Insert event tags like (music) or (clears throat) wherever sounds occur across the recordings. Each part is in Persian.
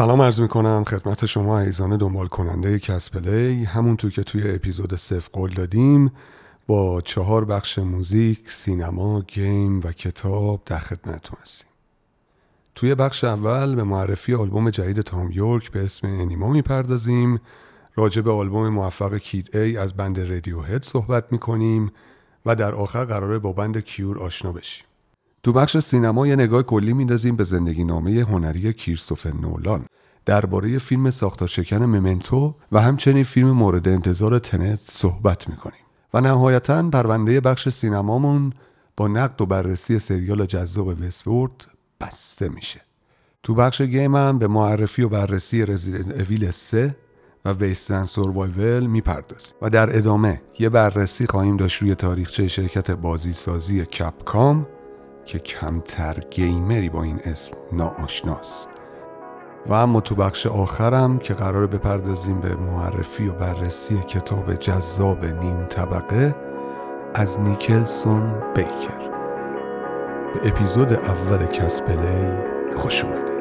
سلام عرض می کنم خدمت شما عزیزان دنبال کننده کسپلی همونطور که توی اپیزود صفر قول دادیم با چهار بخش موزیک، سینما، game و کتاب در خدمتتون هستیم. توی بخش اول به معرفی آلبوم جدید تام یورک به اسم انیما می‌پردازیم. راجع به آلبوم موفق Kid A از band رادیو هد صحبت می‌کنیم و در آخر قراره با band کیور آشنا بشیم. تو بخش سینما یه نگاه کلی میندازیم به زندگی نامه هنری کریستوفر نولان. درباره فیلم ساختار شکن ممنتو و همچنین فیلم مورد انتظار تنت صحبت می‌کنیم. و نهایتا پرونده بخش سینمامون با نقد و بررسی سریال جذاب وستورد بسته میشه. تو بخش گیم هم به معرفی و بررسی رزیدنت اویل 3 و ویستن سوروایول می‌پردازیم و در ادامه یه بررسی خواهیم داشت روی تاریخچه شرکت بازی سازی کپکام که کمتر گیمری با این اسم ناآشناست و اما تو بخش آخرم که قرار بپردازیم به معرفی و بررسی کتاب جذاب نیم طبقه از نیکلسون بیکر. به اپیزود اول کسپلی خوش اومد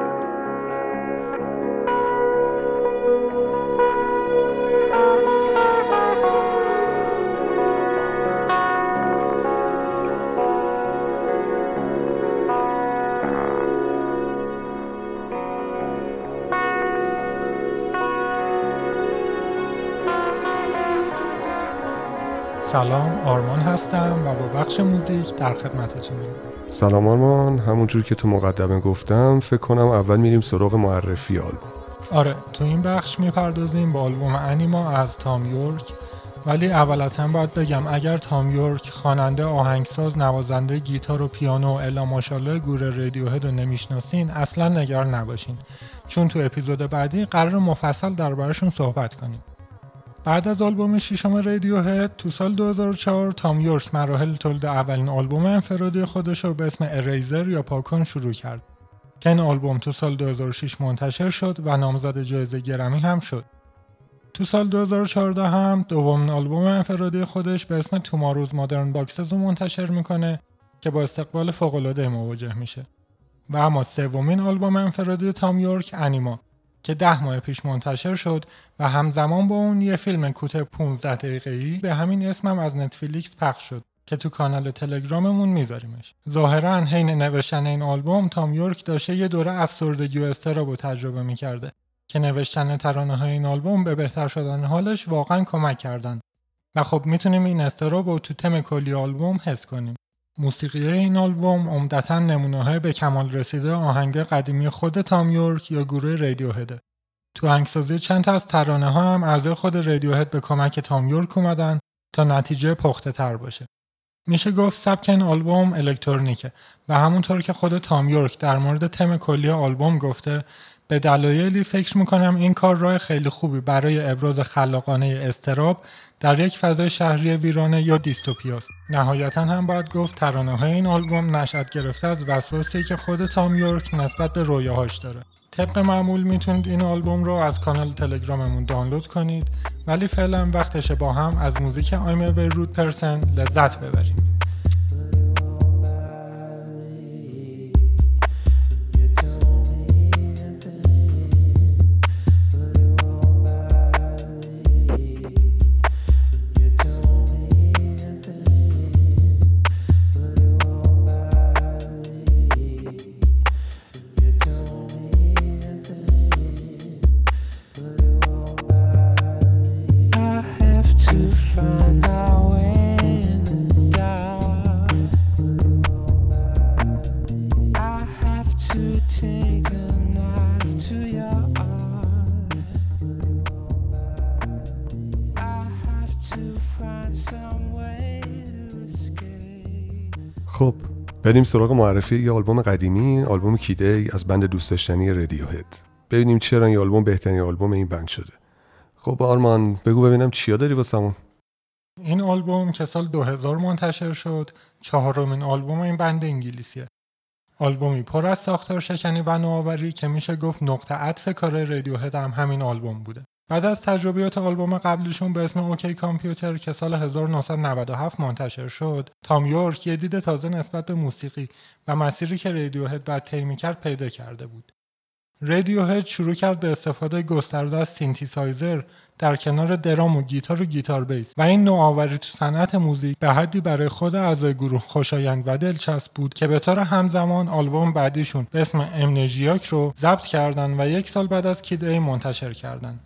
سلام آرمان هستم و با بخش موزیک در خدمتتونم سلام آرمان همونجور که تو مقدمه گفتم فکر کنم اول میریم سراغ معرفی آلبوم. آره تو این بخش می‌پردازیم با آلبوم انیما از تام یورک ولی اول از هم باید بگم اگر تام یورک خواننده آهنگساز نوازنده گیتار و پیانو الا ماشاءالله گور رادیوهد رو نمی‌شناسین اصلا نگران نباشین. چون تو اپیزود بعدی قرار مفصل دربارشون صحبت کنیم. بعد از آلبوم ششم رادیو هد تو سال 2004 تام یورک مراحل تولید اولین آلبوم انفرادی خودش رو به اسم Eraser یا پاکون شروع کرد. که این آلبوم تو سال 2006 منتشر شد و نامزد جایزه گرمی هم شد. تو سال 2014 هم دومین آلبوم انفرادی خودش به اسم Tomorrow's Modern Boxes رو منتشر می‌کنه که با استقبال فوق‌العاده مواجه میشه. و اما سومین آلبوم انفرادی تام یورک انیما که ده ماه پیش منتشر شد و همزمان با اون یه فیلم کوتاه 15 دقیقه‌ای به همین اسمم از نتفلیکس پخش شد که تو کانال تلگراممون میذاریمش. ظاهرا حین نوشتن این آلبوم تام یورک داشته یه دوره افسردگی و استراب تجربه می‌کرده که نوشتن ترانه های این آلبوم به بهتر شدن حالش واقعا کمک کردن و خب می‌تونیم این استراب رو تو تم کلی آلبوم حس کنیم. موسیقی این آلبوم عمدتا نمونه های به کمال رسیده آهنگ قدیمی خود تام یورک یا گروه رادیوهده. تو آهنگسازی چند تا از ترانه ها هم اعضای خود رادیوهد به کمک تام یورک اومدن تا نتیجه پخته تر باشه. میشه گفت سبک این آلبوم الکترونیکه و همونطور که خود تام یورک در مورد تم کلی آلبوم گفته به دلایلی فکر می‌کنم این کار راه خیلی خوبی برای ابراز خلاقانه استراب در یک فضای شهری ویرانه یا دیستوپیاست. نهایتا هم باید گفت ترانه های این آلبوم نشأت گرفته از وسواسی که خود تام یورک نسبت به رویاهاش داره. طبق معمول می‌تونید این آلبوم رو از کانال تلگراممون دانلود کنید ولی فعلا وقتشه با هم از موزیک آیم رود پرسن لذت ببریم. بریم سراغ معرفی یه آلبوم قدیمی آلبوم کیده از بند دوست داشتنی رادیو هد ببینیم چرا این آلبوم بهترین آلبوم این بند شده. خب آرمان بگو ببینم چیا داری واسمون؟ این آلبوم که سال 2000 منتشر شد چهارمین آلبوم این بند انگلیسیه. آلبومی پر از ساختار شکنی و نوآوری که میشه گفت نقطه عطف کار رادیوهد هم همین آلبوم بوده. بعد از تجربیات آلبوم قبلیشون به اسم اوکی کامپیوتر که سال 1997 منتشر شد تام یورک یه دید تازه نسبت به موسیقی و مسیری که رادیوهد بعد طی کرد پیدا کرده بود. رادیوهد شروع کرد به استفاده گسترده از سینتیسایزر در کنار درام و گیتار و گیتار بیس و این نوآوری تو صنعت موزیک به حدی برای خود اعضای گروه خوشایند و دلچسب بود که به طور همزمان آلبوم بعدیشون به اسم Amnesiac رو ضبط کردن و یک سال بعد از Kid A منتشر کردن.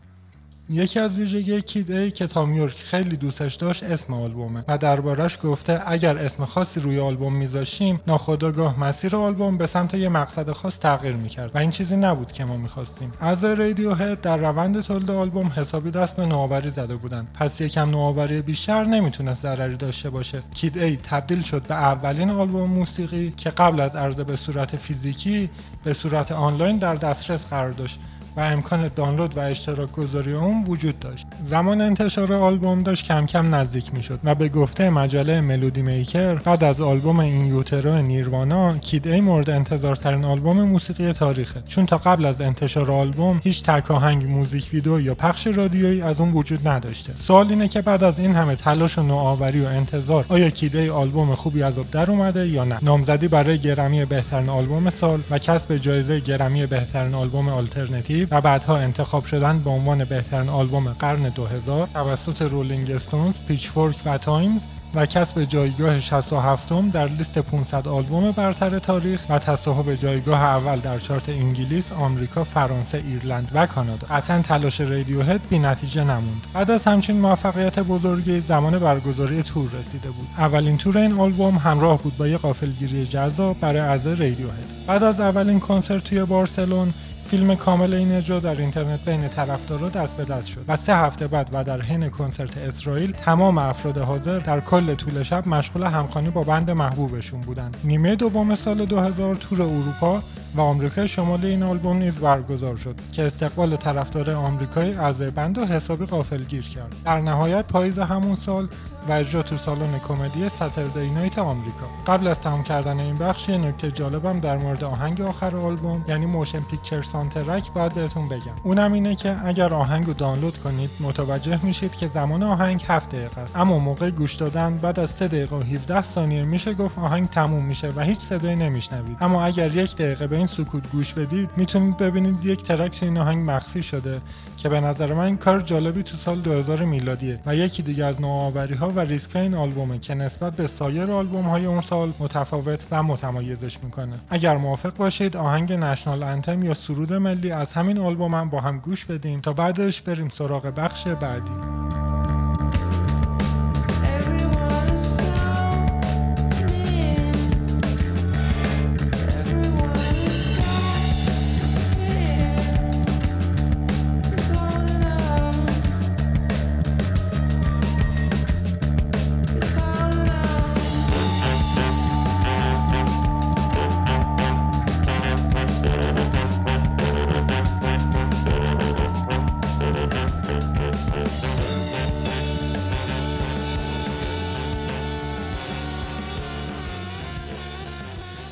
یکی از ویژگی Kid A که تام یورک خیلی دوستش داشت اسم آلبومه و دربارش گفته اگر اسم خاصی روی آلبوم میذاشتیم ناخودآگاه مسیر آلبوم به سمت یه مقصد خاص تغییر می‌کرد و این چیزی نبود که ما می‌خواستیم. اعضای رادیو هد در روند تولید آلبوم حسابی دست به نوآوری زده بودن پس یکم نوآوری بیشتر نمی‌تونست ضرری داشته باشه. Kid A تبدیل شد به اولین آلبوم موسیقی که قبل از عرضه به صورت فیزیکی به صورت آنلاین در دسترس قرار داشت. و امکان دانلود و اشتراک گذاری اون وجود داشت. زمان انتشار آلبوم داشت کم کم نزدیک می‌شد و به گفته مجله ملودی میکر بعد از آلبوم In Utero نیروانا Kid A مورد انتظارترین آلبوم موسیقی تاریخه. چون تا قبل از انتشار آلبوم هیچ تک آهنگ موزیک ویدیو یا پخش رادیویی از اون وجود نداشته. سوال اینه که بعد از این همه تلاش و نوآوری و انتظار آیا Kid A آلبوم خوبی از در اومده یا نه؟ نامزدی برای گرمی بهترین آلبوم سال و کسب جایزه گرمی بهترین آلبوم آلترناتیو و بعدها انتخاب شدن به عنوان بهترین آلبوم قرن 2000 توسط رولینگ استونز، پیچفورک و تایمز و کسب جایگاه 67 در لیست 500 آلبوم برتر تاریخ و تصاحب جایگاه اول در چارت انگلیس، آمریکا، فرانسه، ایرلند و کانادا. قطعا تلاش رادیوهد بی نتیجه نموند. بعد از همچین موفقیت بزرگی زمان برگزاری تور رسیده بود. اولین تور این آلبوم همراه بود با یک غافلگیری جذاب برای اعضای رادیوهد. بعد از اولین کنسرت توی بارسلون فیلم کامل این اجرا در اینترنت بین طرفدارا دست به دست شد و سه هفته بعد و در حین کنسرت اسرائیل تمام افراد حاضر در کل طول شب مشغول همخوانی با بند محبوبشون بودند نیمه دوم سال 2000 تور اروپا و آمریکای شمالی این آلبوم نیز برگزار شد که استقبال طرفدارای آمریکایی اعضای بند رو حسابی غافلگیر کرد. در نهایت پاییز همون سال و اجرا تو سالن کمدی Saturday Night آمریکا. قبل از تمام کردن این بخش یه نکته جالبم در مورد آهنگ آخر آلبوم یعنی Motion Picture Soundtrack باید بهتون بگم. اونم اینه که اگر آهنگ رو دانلود کنید متوجه میشید که زمان آهنگ 7 دقیقه است. اما موقع گوش دادن بعد از 3 دقیقه و 17 ثانیه میشه گفت آهنگ تموم میشه و هیچ صدایی نمیشنوید. اما اگر یک دقیقه به این سکوت گوش بدید می‌تونید ببینید یک ترک تو این آهنگ مخفی شده که به نظر من کار جالبی تو سال 2000 میلادیه و یکی دیگه از نوآوری ها و ریسک این آلبومه که نسبت به سایر آلبوم های اون سال متفاوت و متمایزش می‌کنه. اگر موافق باشید آهنگ نشنال انتم یا سرود ملی از همین آلبوم هم با هم گوش بدیم تا بعدش بریم سراغ بخش بعدی.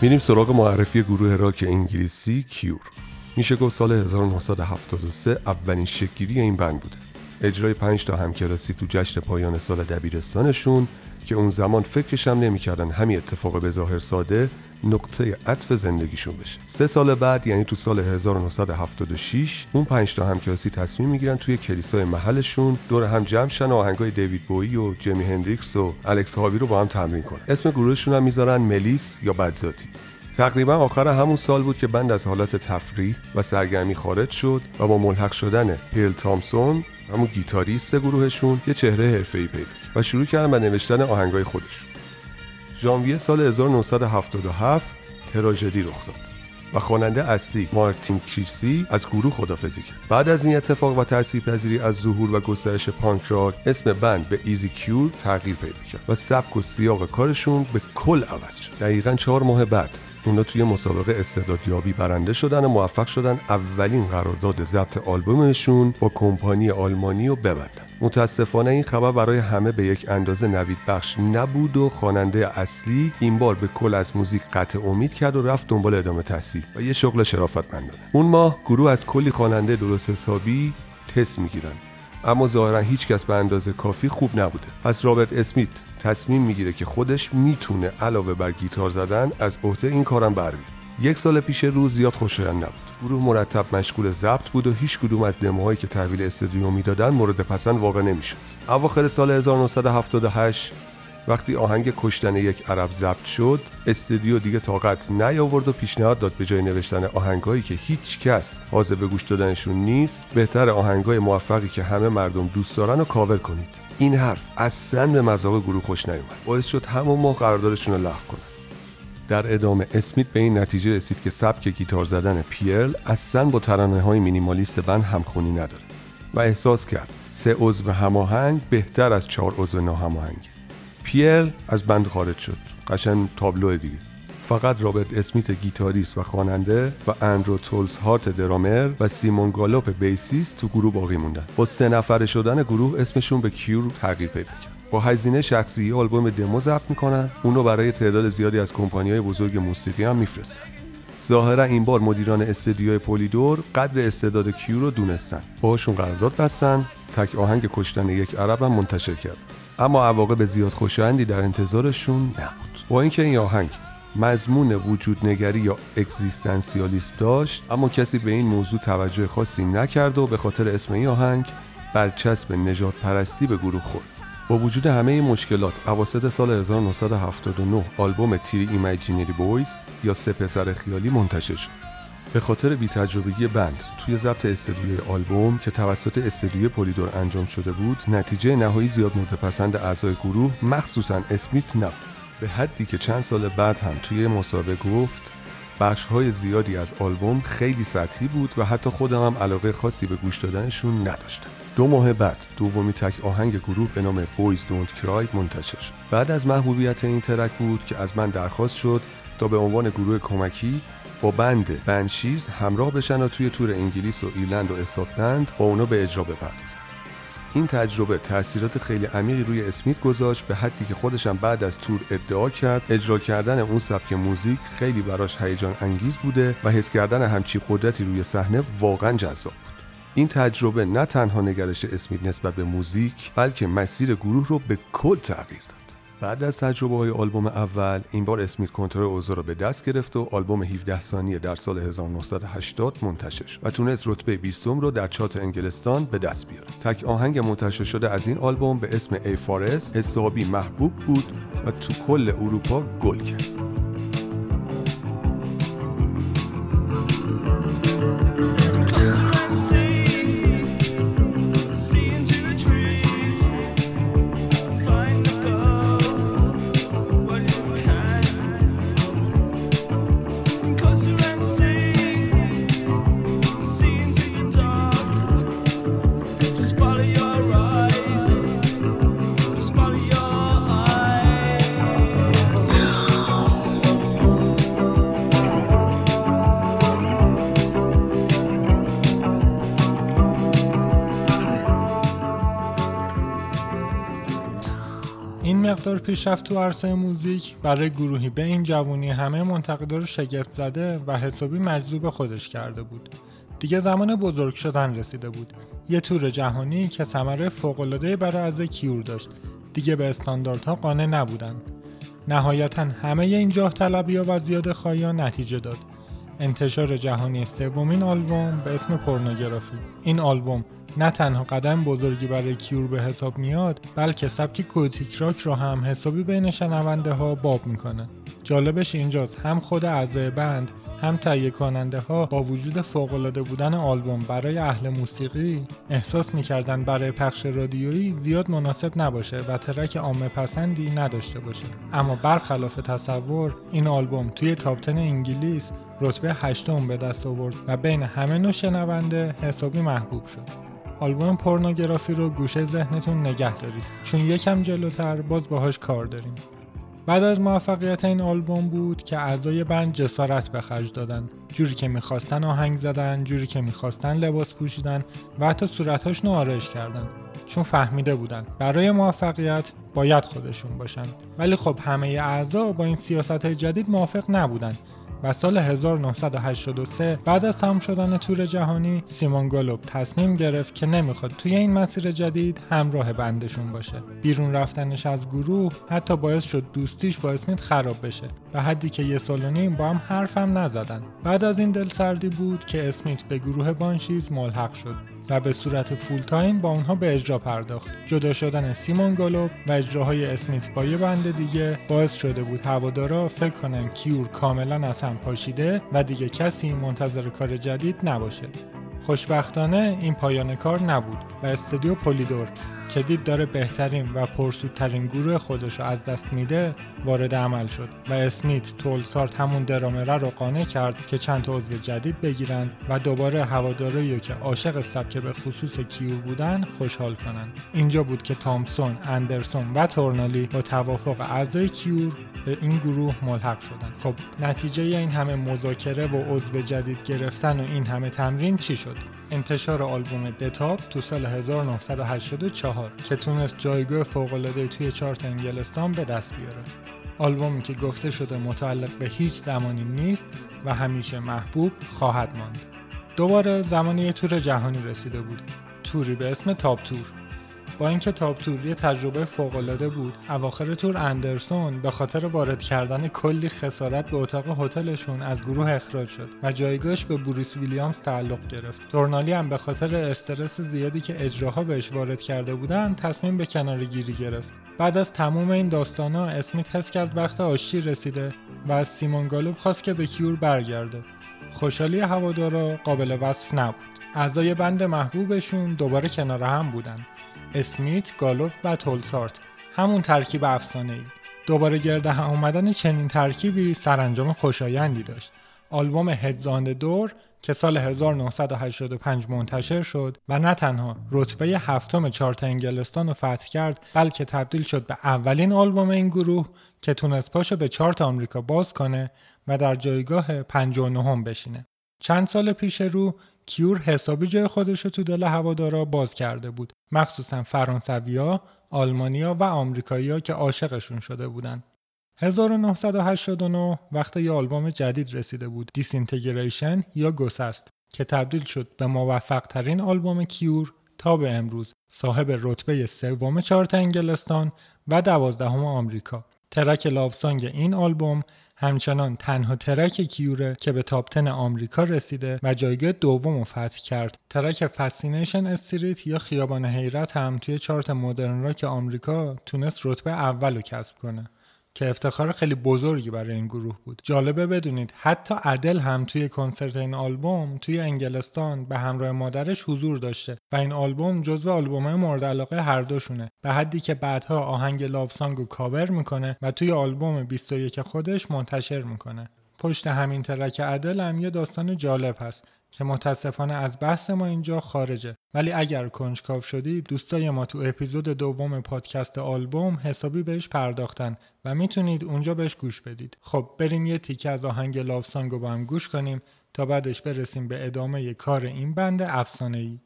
میریم سراغ معرفی گروه راک انگلیسی کیور. میشه گفت سال 1973 اولین شکگیری این بند بوده. اجرای پنج تا همکلاسی تو جشن پایان سال دبیرستانشون که اون زمان فکرش هم نمی‌کردن همین اتفاق به ظاهر ساده نقطه عطف زندگیشون بشه. سه سال بعد یعنی تو سال 1976 اون پنج تا همکلاسی تصمیم می‌گیرن توی کلیسای محلشون دور هم جمع شن و آهنگای دیوید بویی و جیمی هندریکس و الکس هاوی رو با هم تمرین کنن. اسم گروهشون هم می‌ذارن ملیس یا بدذاتی. تقریبا آخر همون سال بود که بند از حالت تفریح و سرگرمی خارج شد و با ملحق شدن پرل تامسون همون گیتاریست گروهشون یه چهره حرفه‌ای پیدا و شروع کردن به نوشتن آهنگای خودشون. ژانویه سال 1977 تراژدی رخ داد و خواننده اصلی مارتین کریسی از گروه خدافظی کرد. بعد از این اتفاق و تاثیرپذیری از ظهور و گسترش پانک راک اسم بند به ایزی کیور تغییر پیدا کرد و سبک و سیاق کارشون به کل عوض شد. دقیقا چهار ماه بعد اونا توی مسابقه استعدادیابی برنده شدن و موفق شدن اولین قرارداد ضبط آلبومشون با کمپانی آلمانی رو ببندن. متاسفانه این خبر برای همه به یک اندازه نوید بخش نبود و خواننده اصلی این بار به کل از موزیک قطع امید کرد و رفت دنبال ادامه تحصیل و یه شغل شرافتمندانه. اون ماه گروه از کلی خواننده درست حسابی تست می‌گیرن. اما ظاهرا هیچ کس به اندازه کافی خوب نبوده. پس رابرت اسمیت تصمیم می‌گیره که خودش می‌تونه علاوه بر گیتار زدن از عهده این کارم بر یک سال پیش روز زیاد خوشایند نبود. گروه مرتب مشغول ضبط بود و هیچ کدوم از دموهایی که تحویل استودیو می‌دادن مورد پسند واقع نمی‌شد. اواخر سال 1978 وقتی آهنگ کشتن یک عرب ضبط شد استودیو دیگه طاقت نیاورد و پیشنهاد داد به جای نوشتن آهنگایی که هیچ کس حاضر به گوش دادنشون نیست بهتر آهنگای موفقی که همه مردم دوست دارن رو کاور کنید. این حرف اصلا به مذاق گروه خوش نیومد. باعث شد همون ماه قراردادشون رو لغو کنن. در ادامه اسمیت به این نتیجه رسید که سبک گیتار زدن پرل اصلا با ترانه های مینیمالیست بند همخونی نداره و احساس کرد سه عضو هماهنگ بهتر از چهار عضو ناهماهنگه. پرل از بند خارج شد. قشنگ تابلو دیگه. فقط رابرت اسمیت گیتاریست و خواننده و اندرو تولز هارت درامر و سیمون گالوپ bassist تو گروه باقی موندن. با سه نفره شدن گروه اسمشون به کیور تغییر پیدا کرد. با هزینه شخصی آلبوم دمو ضبط می‌کنن. اونو برای تعداد زیادی از کمپانیهای بزرگ موسیقی هم میفرستن. ظاهرا این بار مدیران استدیوی پولیدور قدر استعداد کیور رو دونستن. باهاشون قرارداد بستن تک آهنگ کشتن یک عرب هم منتشر کرد. اما عواقب زیاد خوشایندی در انتظارشون نبود. با اینکه این آهنگ مضمون وجود نگری یا اگزیستانسیالیسم داشت اما کسی به این موضوع توجه خاصی نکرد و به خاطر اسم این آهنگ برچسب نژاد پرستی به گروه خورد. با وجود همه مشکلات اواسط سال 1979 آلبوم Three Imaginary Boys یا سه پسر خیالی منتشر شد. به خاطر بیتجربگی بند توی ضبط استدیوی آلبوم که توسط استدیوی پولیدور انجام شده بود نتیجه نهایی زیاد مورد پسند اعضای گروه مخصوصا اسمیت نبود. به حدی که چند سال بعد هم توی مسابقه گفت بخش های زیادی از آلبوم خیلی سطحی بود و حتی خودم هم علاقه خاصی به گوش دادنشون نداشتم. دو ماه بعد دومی تک آهنگ گروه به نام بویز دونت کرای منتشر شد. بعد از محبوبیت این ترک بود که از من درخواست شد تا به عنوان گروه کمکی با بند بنشیز همراه بشن و توی تور انگلیس و ایرلند و اسکاتلند با اونا به اجرا بپردازن. این تجربه تاثیرات خیلی عمیقی روی اسمیت گذاشت به حدی که خودشم بعد از تور ادعا کرد اجرا کردن اون سبک موزیک خیلی براش هیجان انگیز بوده و حس کردن همچی قدرتی روی صحنه واقعا جذاب بود. این تجربه نه تنها نگرش اسمیت نسبت به موزیک بلکه مسیر گروه رو به کل تغییر داد. بعد از تجربه های آلبوم اول این بار اسمیت کنترل اوضاع رو به دست گرفت و آلبوم 17 ثانیه در سال 1980 منتشر شد و تونست رتبه 20 رو در چات انگلستان به دست بیاره. تک آهنگ منتشر شده از این آلبوم به اسم ای فارس حسابی محبوب بود و تو کل اروپا گل کرد. مقدار پیشرفت تو عرصه موزیک برای گروهی به این جوونی همه منتقدا رو شگفت زده و حسابی مجذوب خودش کرده بود. دیگه زمان بزرگ شدن رسیده بود. یه تور جهانی که ثمره فوقالعاده برای از کیور داشت. دیگه به استانداردها قانع نبودن. نهایتا همه این جاه طلبی و زیاد خواهی نتیجه داد. انتشار جهانی سومین آلبوم به اسم پورنوگرافی. این آلبوم نه تنها قدم بزرگی برای کیور به حساب میاد بلکه سبک کوتیک راک رو هم حسابی بین شنونده ها باب می‌کنه. جالبش اینجاست هم خود اعضای بند هم تهیه کننده ها با وجود فوق بودن آلبوم برای اهل موسیقی احساس می‌کردن برای پخش رادیویی زیاد مناسب نباشه و ترک عامه پسندی نداشته باشه. اما برخلاف تصور این آلبوم توی تاپتن انگلیس رتبه هشتم به دست آورد و بین همه نوع شنونده حسابی محبوب شد. آلبوم پورنوگرافی رو گوشه ذهنتون نگه دارید. چون یکم جلوتر باز باهاش کار داریم. بعد از موفقیت این آلبوم بود که اعضای بند جسارت به خرج دادن. جوری که می‌خواستن آهنگ زدن جوری که می‌خواستن لباس پوشیدن و حتی صورتهاشون رو آرایش کردن. چون فهمیده بودن برای موفقیت باید خودشون باشن. ولی خب همه اعضا با این سیاست جدید موافق نبودن. و سال 1983 بعد از تمام شدن تور جهانی سیمون گالوب تصمیم گرفت که نمی‌خواد توی این مسیر جدید همراه بندشون باشه. بیرون رفتنش از گروه حتی باعث شد دوستیش با اسمیت خراب بشه. به حدی که یه سال و نیم با هم حرفم نزدن. بعد از این دلسردی بود که اسمیت به گروه بانشیز ملحق شد و به صورت full time با اونها به اجرا پرداخت. جدا شدن سیمون گالوب و اجراهای اسمیت با یه بند دیگه باعث شده بود هوادارا فکر کنن کیور کاملا از هم پاشیده و دیگه کسی منتظر کار جدید نباشه. خوشبختانه این پایان کار نبود و استودیو پولیدور که دید داره بهترین و پرسودترین گروه خودش رو از دست میده وارد عمل شد و اسمیت تولسارت همون درامره رو قانع کرد که چند عضو جدید بگیرن و دوباره هوادارایی که عاشق سبک به خصوص کیور بودن خوشحال کنن اینجا بود که تامسون، اندرسون و تورنالی با توافق اعضای کیور به این گروه ملحق شدن. خب نتیجه این همه مذاکره و عضو جدید گرفتن و این همه تمرین چی شد؟ انتشار آلبوم The Top تو سال 1984 که تونست جایگاه فوق‌العاده توی چارت انگلستان به دست بیاره. آلبومی که گفته شده متعلق به هیچ زمانی نیست و همیشه محبوب خواهد ماند. دوباره زمان یه تور جهانی رسیده بود. توری به اسم Top Tour. با اینکه Top Tour یه تجربه فوقالعاده بود اواخر تور اندرسون به خاطر وارد کردن کلی خسارت به اتاق هتلشون از گروه اخراج شد و جایگاهش به بوریس ویلیامز تعلق گرفت. تورنلی هم به خاطر استرس زیادی که اجراها بهش وارد کرده بودن تصمیم به کنار گیری گرفت. بعد از تموم این داستانا اسمیت حس کرد وقت آشتی رسیده و از سیمون گالوب خواست که به کیور برگرده. خوشحالی هوادارا قابل وصف نبود. اعضای بند محبوبشون دوباره کنار هم بودن. اسمیت، گالوب و تولسارت. همون ترکیب افسانه ای دوباره گرد هم اومدن چنین ترکیبی سرانجام خوشایندی داشت. آلبوم هدزاند دور که سال 1985 منتشر شد و نه تنها رتبه هفتم چارت انگلستان رو فتح کرد بلکه تبدیل شد به اولین آلبوم این گروه که تونست پاشو به چارت آمریکا باز کنه و در جایگاه 59 بشینه. چند سال پیش رو کیور حسابی جای خودش رو تو دل هوادارا باز کرده بود. مخصوصا فرانسویا، آلمانیا و آمریکایی‌ها که عاشقشون شده بودن. 1989 وقت یه آلبوم جدید رسیده بود Disintegration یا گسست که تبدیل شد به موفق ترین آلبوم کیور تا به امروز صاحب رتبه سوم چارت انگلستان و دوازدهم آمریکا. track Lovesong این آلبوم همچنان تنها track کیوره که به top آمریکا رسیده و جایگاه دوم رو فتح کرد. track Fascination Street یا خیابان حیرت هم توی چارت Modern Rock آمریکا تونست رتبه اول رو کسب کنه. که افتخار خیلی بزرگی برای این گروه بود. جالبه بدونید حتی ادل هم توی کنسرت این آلبوم توی انگلستان به همراه مادرش حضور داشته و این آلبوم جزو آلبوم مورد علاقه هر دوشونه. به حدی که بعدها آهنگ Love رو کاور می‌کنه و توی آلبوم 21 خودش منتشر می‌کنه. پشت همین ترک عدل هم یه داستان جالب هست. که متاسفانه از بحث ما اینجا خارجه. ولی اگر کنجکاو شدی دوستای ما تو اپیزود دوم پادکست آلبوم حسابی بهش پرداختن و می‌تونید اونجا بهش گوش بدید. خب بریم یه تیکه از آهنگ لاف سانگ با هم گوش کنیم تا بعدش برسیم به ادامه کار این بند افسانه ای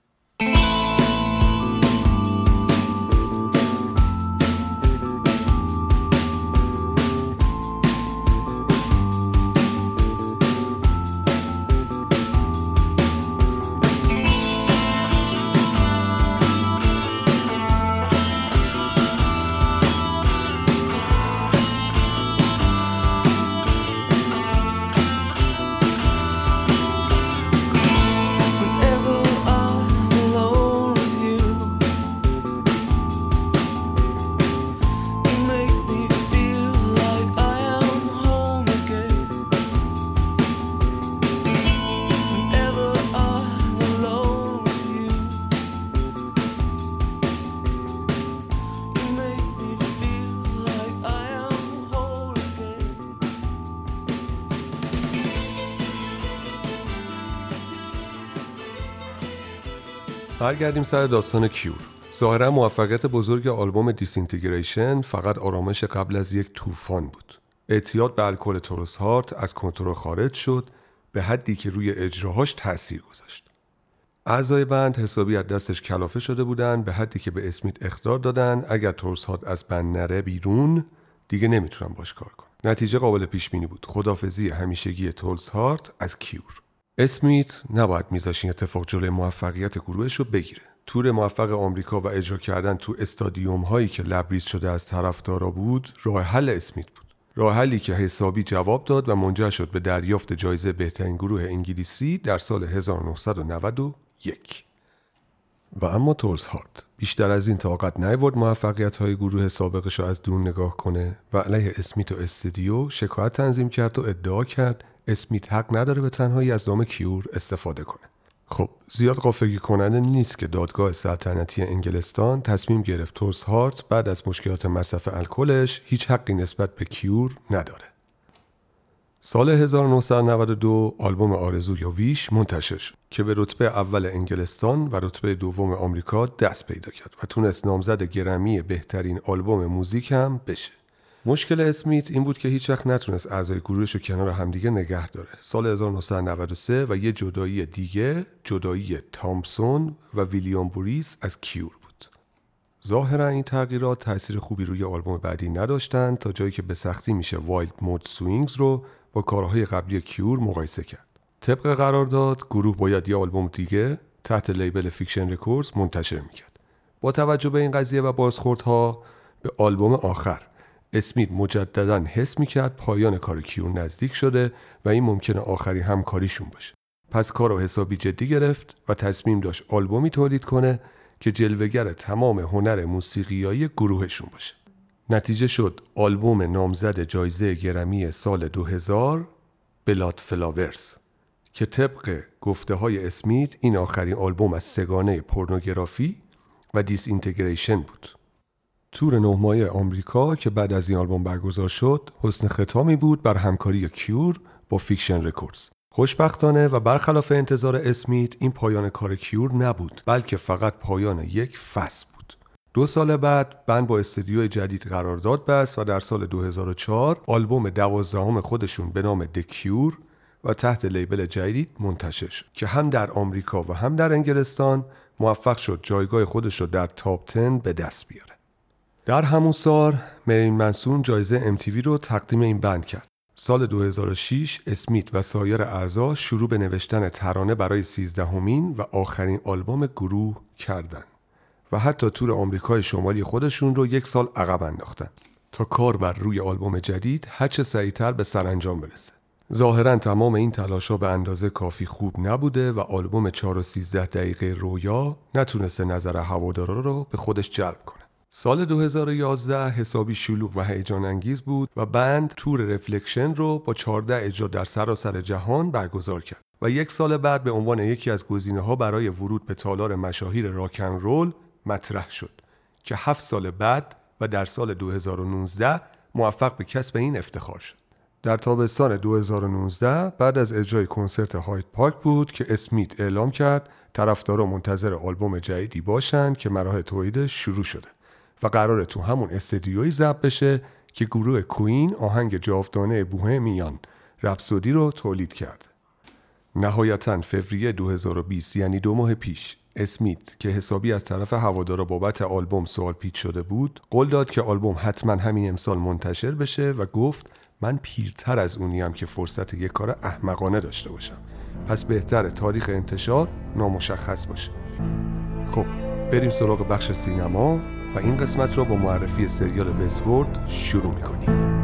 برگردیم سر داستان کیور. ظاهرا موفقیت بزرگ آلبوم Disintegration فقط آرامش قبل از یک طوفان بود. اعتیاد به الکل تولهرست از کنترل خارج شد به حدی که روی اجراهاش تاثیر گذاشت. اعضای بند حسابی از دستش کلافه شده بودند به حدی که به اسمیت اخطار دادن اگر تولهرست از بند نره بیرون دیگه نمی‌تونن باش کار کنن. نتیجه قابل پیش بینی بود. خدافظی همیشگی تولهرست از کیور. اسمیت نباید میذاشین اتفاق جلوی موفقیت گروهش رو بگیره. تور موفق آمریکا و اجرا کردن تو استادیوم هایی که لبریز شده از طرفدارا بود راه حل اسمیت بود. راه حلی که حسابی جواب داد و منجر شد به دریافت جایزه بهترین گروه انگلیسی در سال 1991 و اما تولز هارت بیشتر از این طاقت نیورد موفقیت های گروه سابقش رو از دون نگاه کنه و علیه اسمیت و استودیو شکایت تنظیم کرد و ادعا کرد اسمیت حق نداره به تنهایی از نام کیور استفاده کنه خب زیاد غافلگیر کننده نیست که دادگاه سلطنتی انگلستان تصمیم گرفت تولهرست بعد از مشکلات مصرف الکلش هیچ حقی نسبت به Cure نداره. سال 1992 آلبوم آرزو یا Wish منتشر شد که به رتبه اول انگلستان و رتبه دوم آمریکا دست پیدا کرد و تونست نامزد گرمی بهترین آلبوم موزیک هم بشه. مشکل اسمیت این بود که هیچ وقت نتونست اعضای گروهش رو کنار همدیگه نگه داره. سال 1993 و یه جدایی دیگه جدایی تامسون و ویلیام بوریس از Cure بود. ظاهرا این تغییرات تاثیر خوبی روی آلبوم بعدی نداشتند تا جایی که به سختی میشه Wild Mood Swings رو با کارهای قبلی Cure مقایسه کرد. طبق قرارداد گروه باید یه آلبوم دیگه تحت label Fiction Records منتشر می‌کرد. با توجه به این قضیه و بازخوردها به آلبوم آخر اسمیت مجددا حس می‌کرد پایان کار Cure نزدیک شده و این ممکنه آخری همکاریشون باشه. پس کار رو حسابی جدی گرفت و تصمیم داشت آلبومی تولید کنه که جلوه‌گر تمام هنر موسیقیایی گروهشون باشه. نتیجه شد آلبوم نامزد جایزه گرمی سال 2000 Bloodflowers که طبق گفته های اسمیت این آخرین آلبوم از سه‌گانه پورنوگرافی و Disintegration بود. تور نه آمریکا که بعد از این آلبوم برگزار شد حسن ختامی بود بر همکاری Cure با Fiction Records. خوشبختانه و برخلاف انتظار اسمیت این پایان کار Cure نبود بلکه فقط پایان یک فصل بود. دو سال بعد بند با استودیو جدید قرارداد بست و در سال 2004 آلبوم دوازدهم خودشون به نام دکیور و تحت لیبل جدید منتشر شد که هم در آمریکا و هم در انگلستان موفق شد جایگاه خودش رو در تاپ 10 به دست بیاره. در همون سال مرین منسون جایزه MTV رو تقدیم این بند کرد. سال 2006 اسمیت و سایر اعضا شروع به نوشتن ترانه برای سیزدهمین و آخرین آلبوم گروه کردند و حتی تور آمریکای شمالی خودشون رو یک سال عقب انداختن تا کار بر روی آلبوم جدید هرچه سریعتر به سرانجام برسه. ظاهرا تمام این تلاش ها به اندازه کافی خوب نبوده و آلبوم 4 و 13 دقیقه رویا نتونسته نظر هوادارا رو به خودش جلب کنه. سال 2011 حسابی شلوغ و هیجان انگیز بود و بند تور رفلکشن رو با 14 اجرا در سراسر جهان برگزار کرد و یک سال بعد به عنوان یکی از گزینه ها برای ورود به تالار مشاهیر راکن رول مطرح شد که هفت سال بعد و در سال 2019 موفق به کسب این افتخار شد. در تابستان 2019 بعد از اجرای کنسرت هایت پارک بود که اسمیت اعلام کرد طرفدارا منتظر آلبوم جدیدی باشند که مراحل تولیدش شروع شده. و قراره تو همون استدیوی ضبط بشه که گروه کوین آهنگ جاودانه بوهمیان رپسودی رو تولید کرد. نهایتا فوریه 2020 یعنی دو ماه پیش اسمیت که حسابی از طرف هوادارا بابت آلبوم سوال پیچ شده بود قول داد که آلبوم حتما همین امسال منتشر بشه و گفت من پیرتر از اونیم که فرصت یک کار احمقانه داشته باشم. پس بهتر تاریخ انتشار نامشخص باشه. خب بریم سراغ بخش سینما. و این قسمت را با معرفی سریال وستورد شروع می‌کنیم.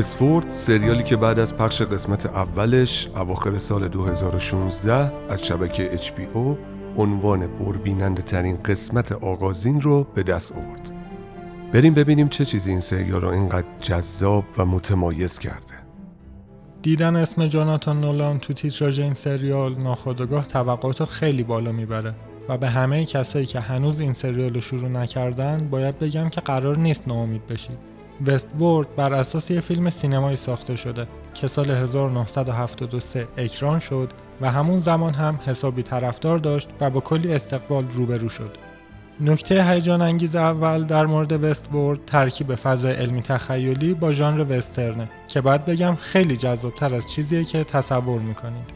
وستفورد سریالی که بعد از پخش قسمت اولش اواخر سال 2016 از شبکه HBO عنوان پربیننده ترین قسمت آغازین رو به دست آورد. بریم ببینیم چه چیزی این سریال رو اینقدر جذاب و متمایز کرده. دیدن اسم جاناتان نولان تو تیتراژ این سریال ناخودآگاه توقعات خیلی بالا می‌بره و به همه کسایی که هنوز این سریال رو شروع نکردن باید بگم که قرار نیست ناامید بشید. وستبورد بر اساس یک فیلم سینمایی ساخته شده که سال 1973 اکران شد و همون زمان هم حسابی طرفدار داشت و با کلی استقبال روبرو شد. نکته هیجان انگیز اول در مورد وستبورد ترکیب فضای علمی تخیلی با ژانر وسترنه که باید بگم خیلی جذابتر از چیزیه که تصور می‌کنید.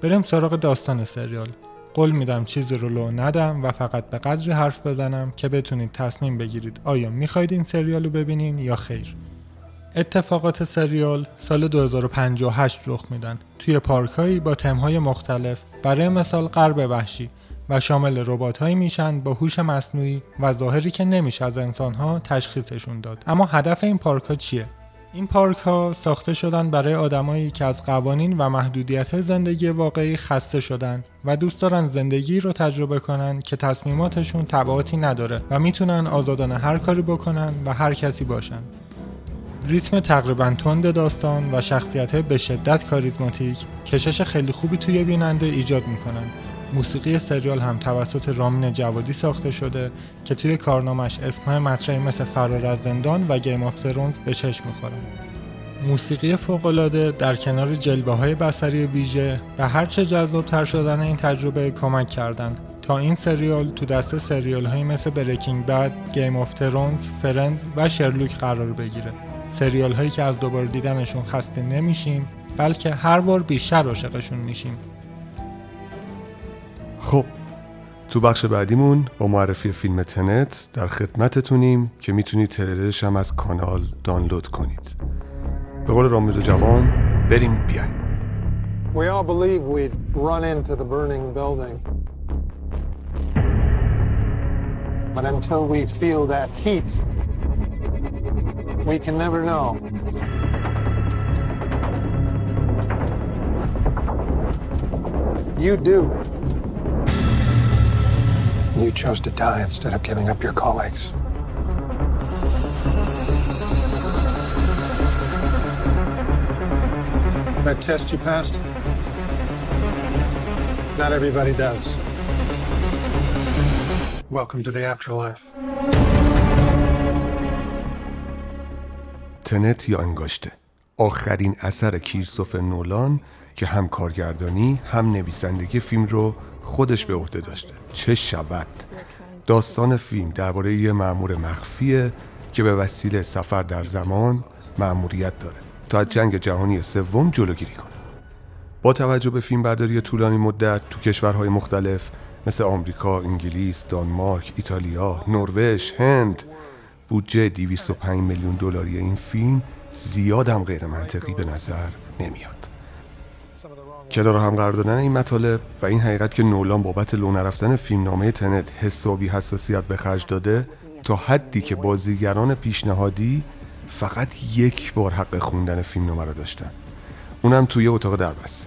بریم سراغ داستان سریال. قول میدم چیزی رو لو ندم و فقط به قدری حرف بزنم که بتونید تصمیم بگیرید آیا می‌خواید این سریال رو ببینین یا خیر. اتفاقات سریال سال 2058 رخ میدن. توی پارکهایی با تمهای مختلف برای مثال غرب وحشی و شامل ربات هایی میشن با هوش مصنوعی و ظاهری که نمیشه از انسان ها تشخیصشون داد. اما هدف این پارک ها چیه؟ این پارک ها ساخته شدن برای آدمایی که از قوانین و محدودیت زندگی واقعی خسته شدن و دوست دارن زندگی رو تجربه کنن که تصمیماتشون تبعاتی نداره و می‌تونن آزادانه هر کاری بکنن و هر کسی باشن. ریتم تقریبا تند داستان و شخصیت به شدت کاریزماتیک کشش خیلی خوبی توی بیننده ایجاد می‌کنن موسیقی سریال هم توسط رامین جوادی ساخته شده که توی کارنامش اسمهای مطرحی مثل فرار از زندان و Game of Thrones به چشم می‌خورن موسیقی فوقالعاده در کنار جلوه های بصری ویژه به هرچه جذابتر شدن این تجربه کمک کردند تا این سریال تو دسته سریال های مثل Breaking Bad، Game of Thrones، Friends و شرلوک قرار بگیره. سریال هایی که از دوباره دیدنشون خسته نمیشیم بلکه هر بار بیشتر عاشقشون میشیم. خب تو بخش بعدیمون با معرفی فیلم تنت در خدمتتونیم که می‌تونید تریلرش هم از کانال دانلود کنید به قول رامید جوان بریم بیایم We all believe we'd run into the burning building. But until we feel that heat, we can never know. You do. You chose to die instead of giving up your colleagues. That test you passed? Not everybody does. Welcome to the afterlife. تنت یا انگاشته آخرین اثر کریستوفر نولان که هم کارگردانی هم نویسندگی فیلم رو خودش به عهده داشته. چه شود داستان فیلم درباره یه مأمور مخفیه که به وسیله سفر در زمان مأموریت داره تا از جنگ جهانی سوم جلوگیری کنه. با توجه به فیلم برداری طولانی مدت تو کشورهای مختلف مثل آمریکا، انگلیس، دانمارک، ایتالیا، نروژ، هند بودجه 205 میلیون دلاری این فیلم زیادم غیر منطقی به نظر نمیاد. کنار هم قرار دادن این مطالب؟ و این حقیقت که نولان بابت لو نرفتن فیلمنامه تنت حسابی حساسیت به خرج داده تا حدی که بازیگران پیشنهادی فقط یک بار حق خوندن فیلمنامه را داشتن. اونم توی اتاق دربست.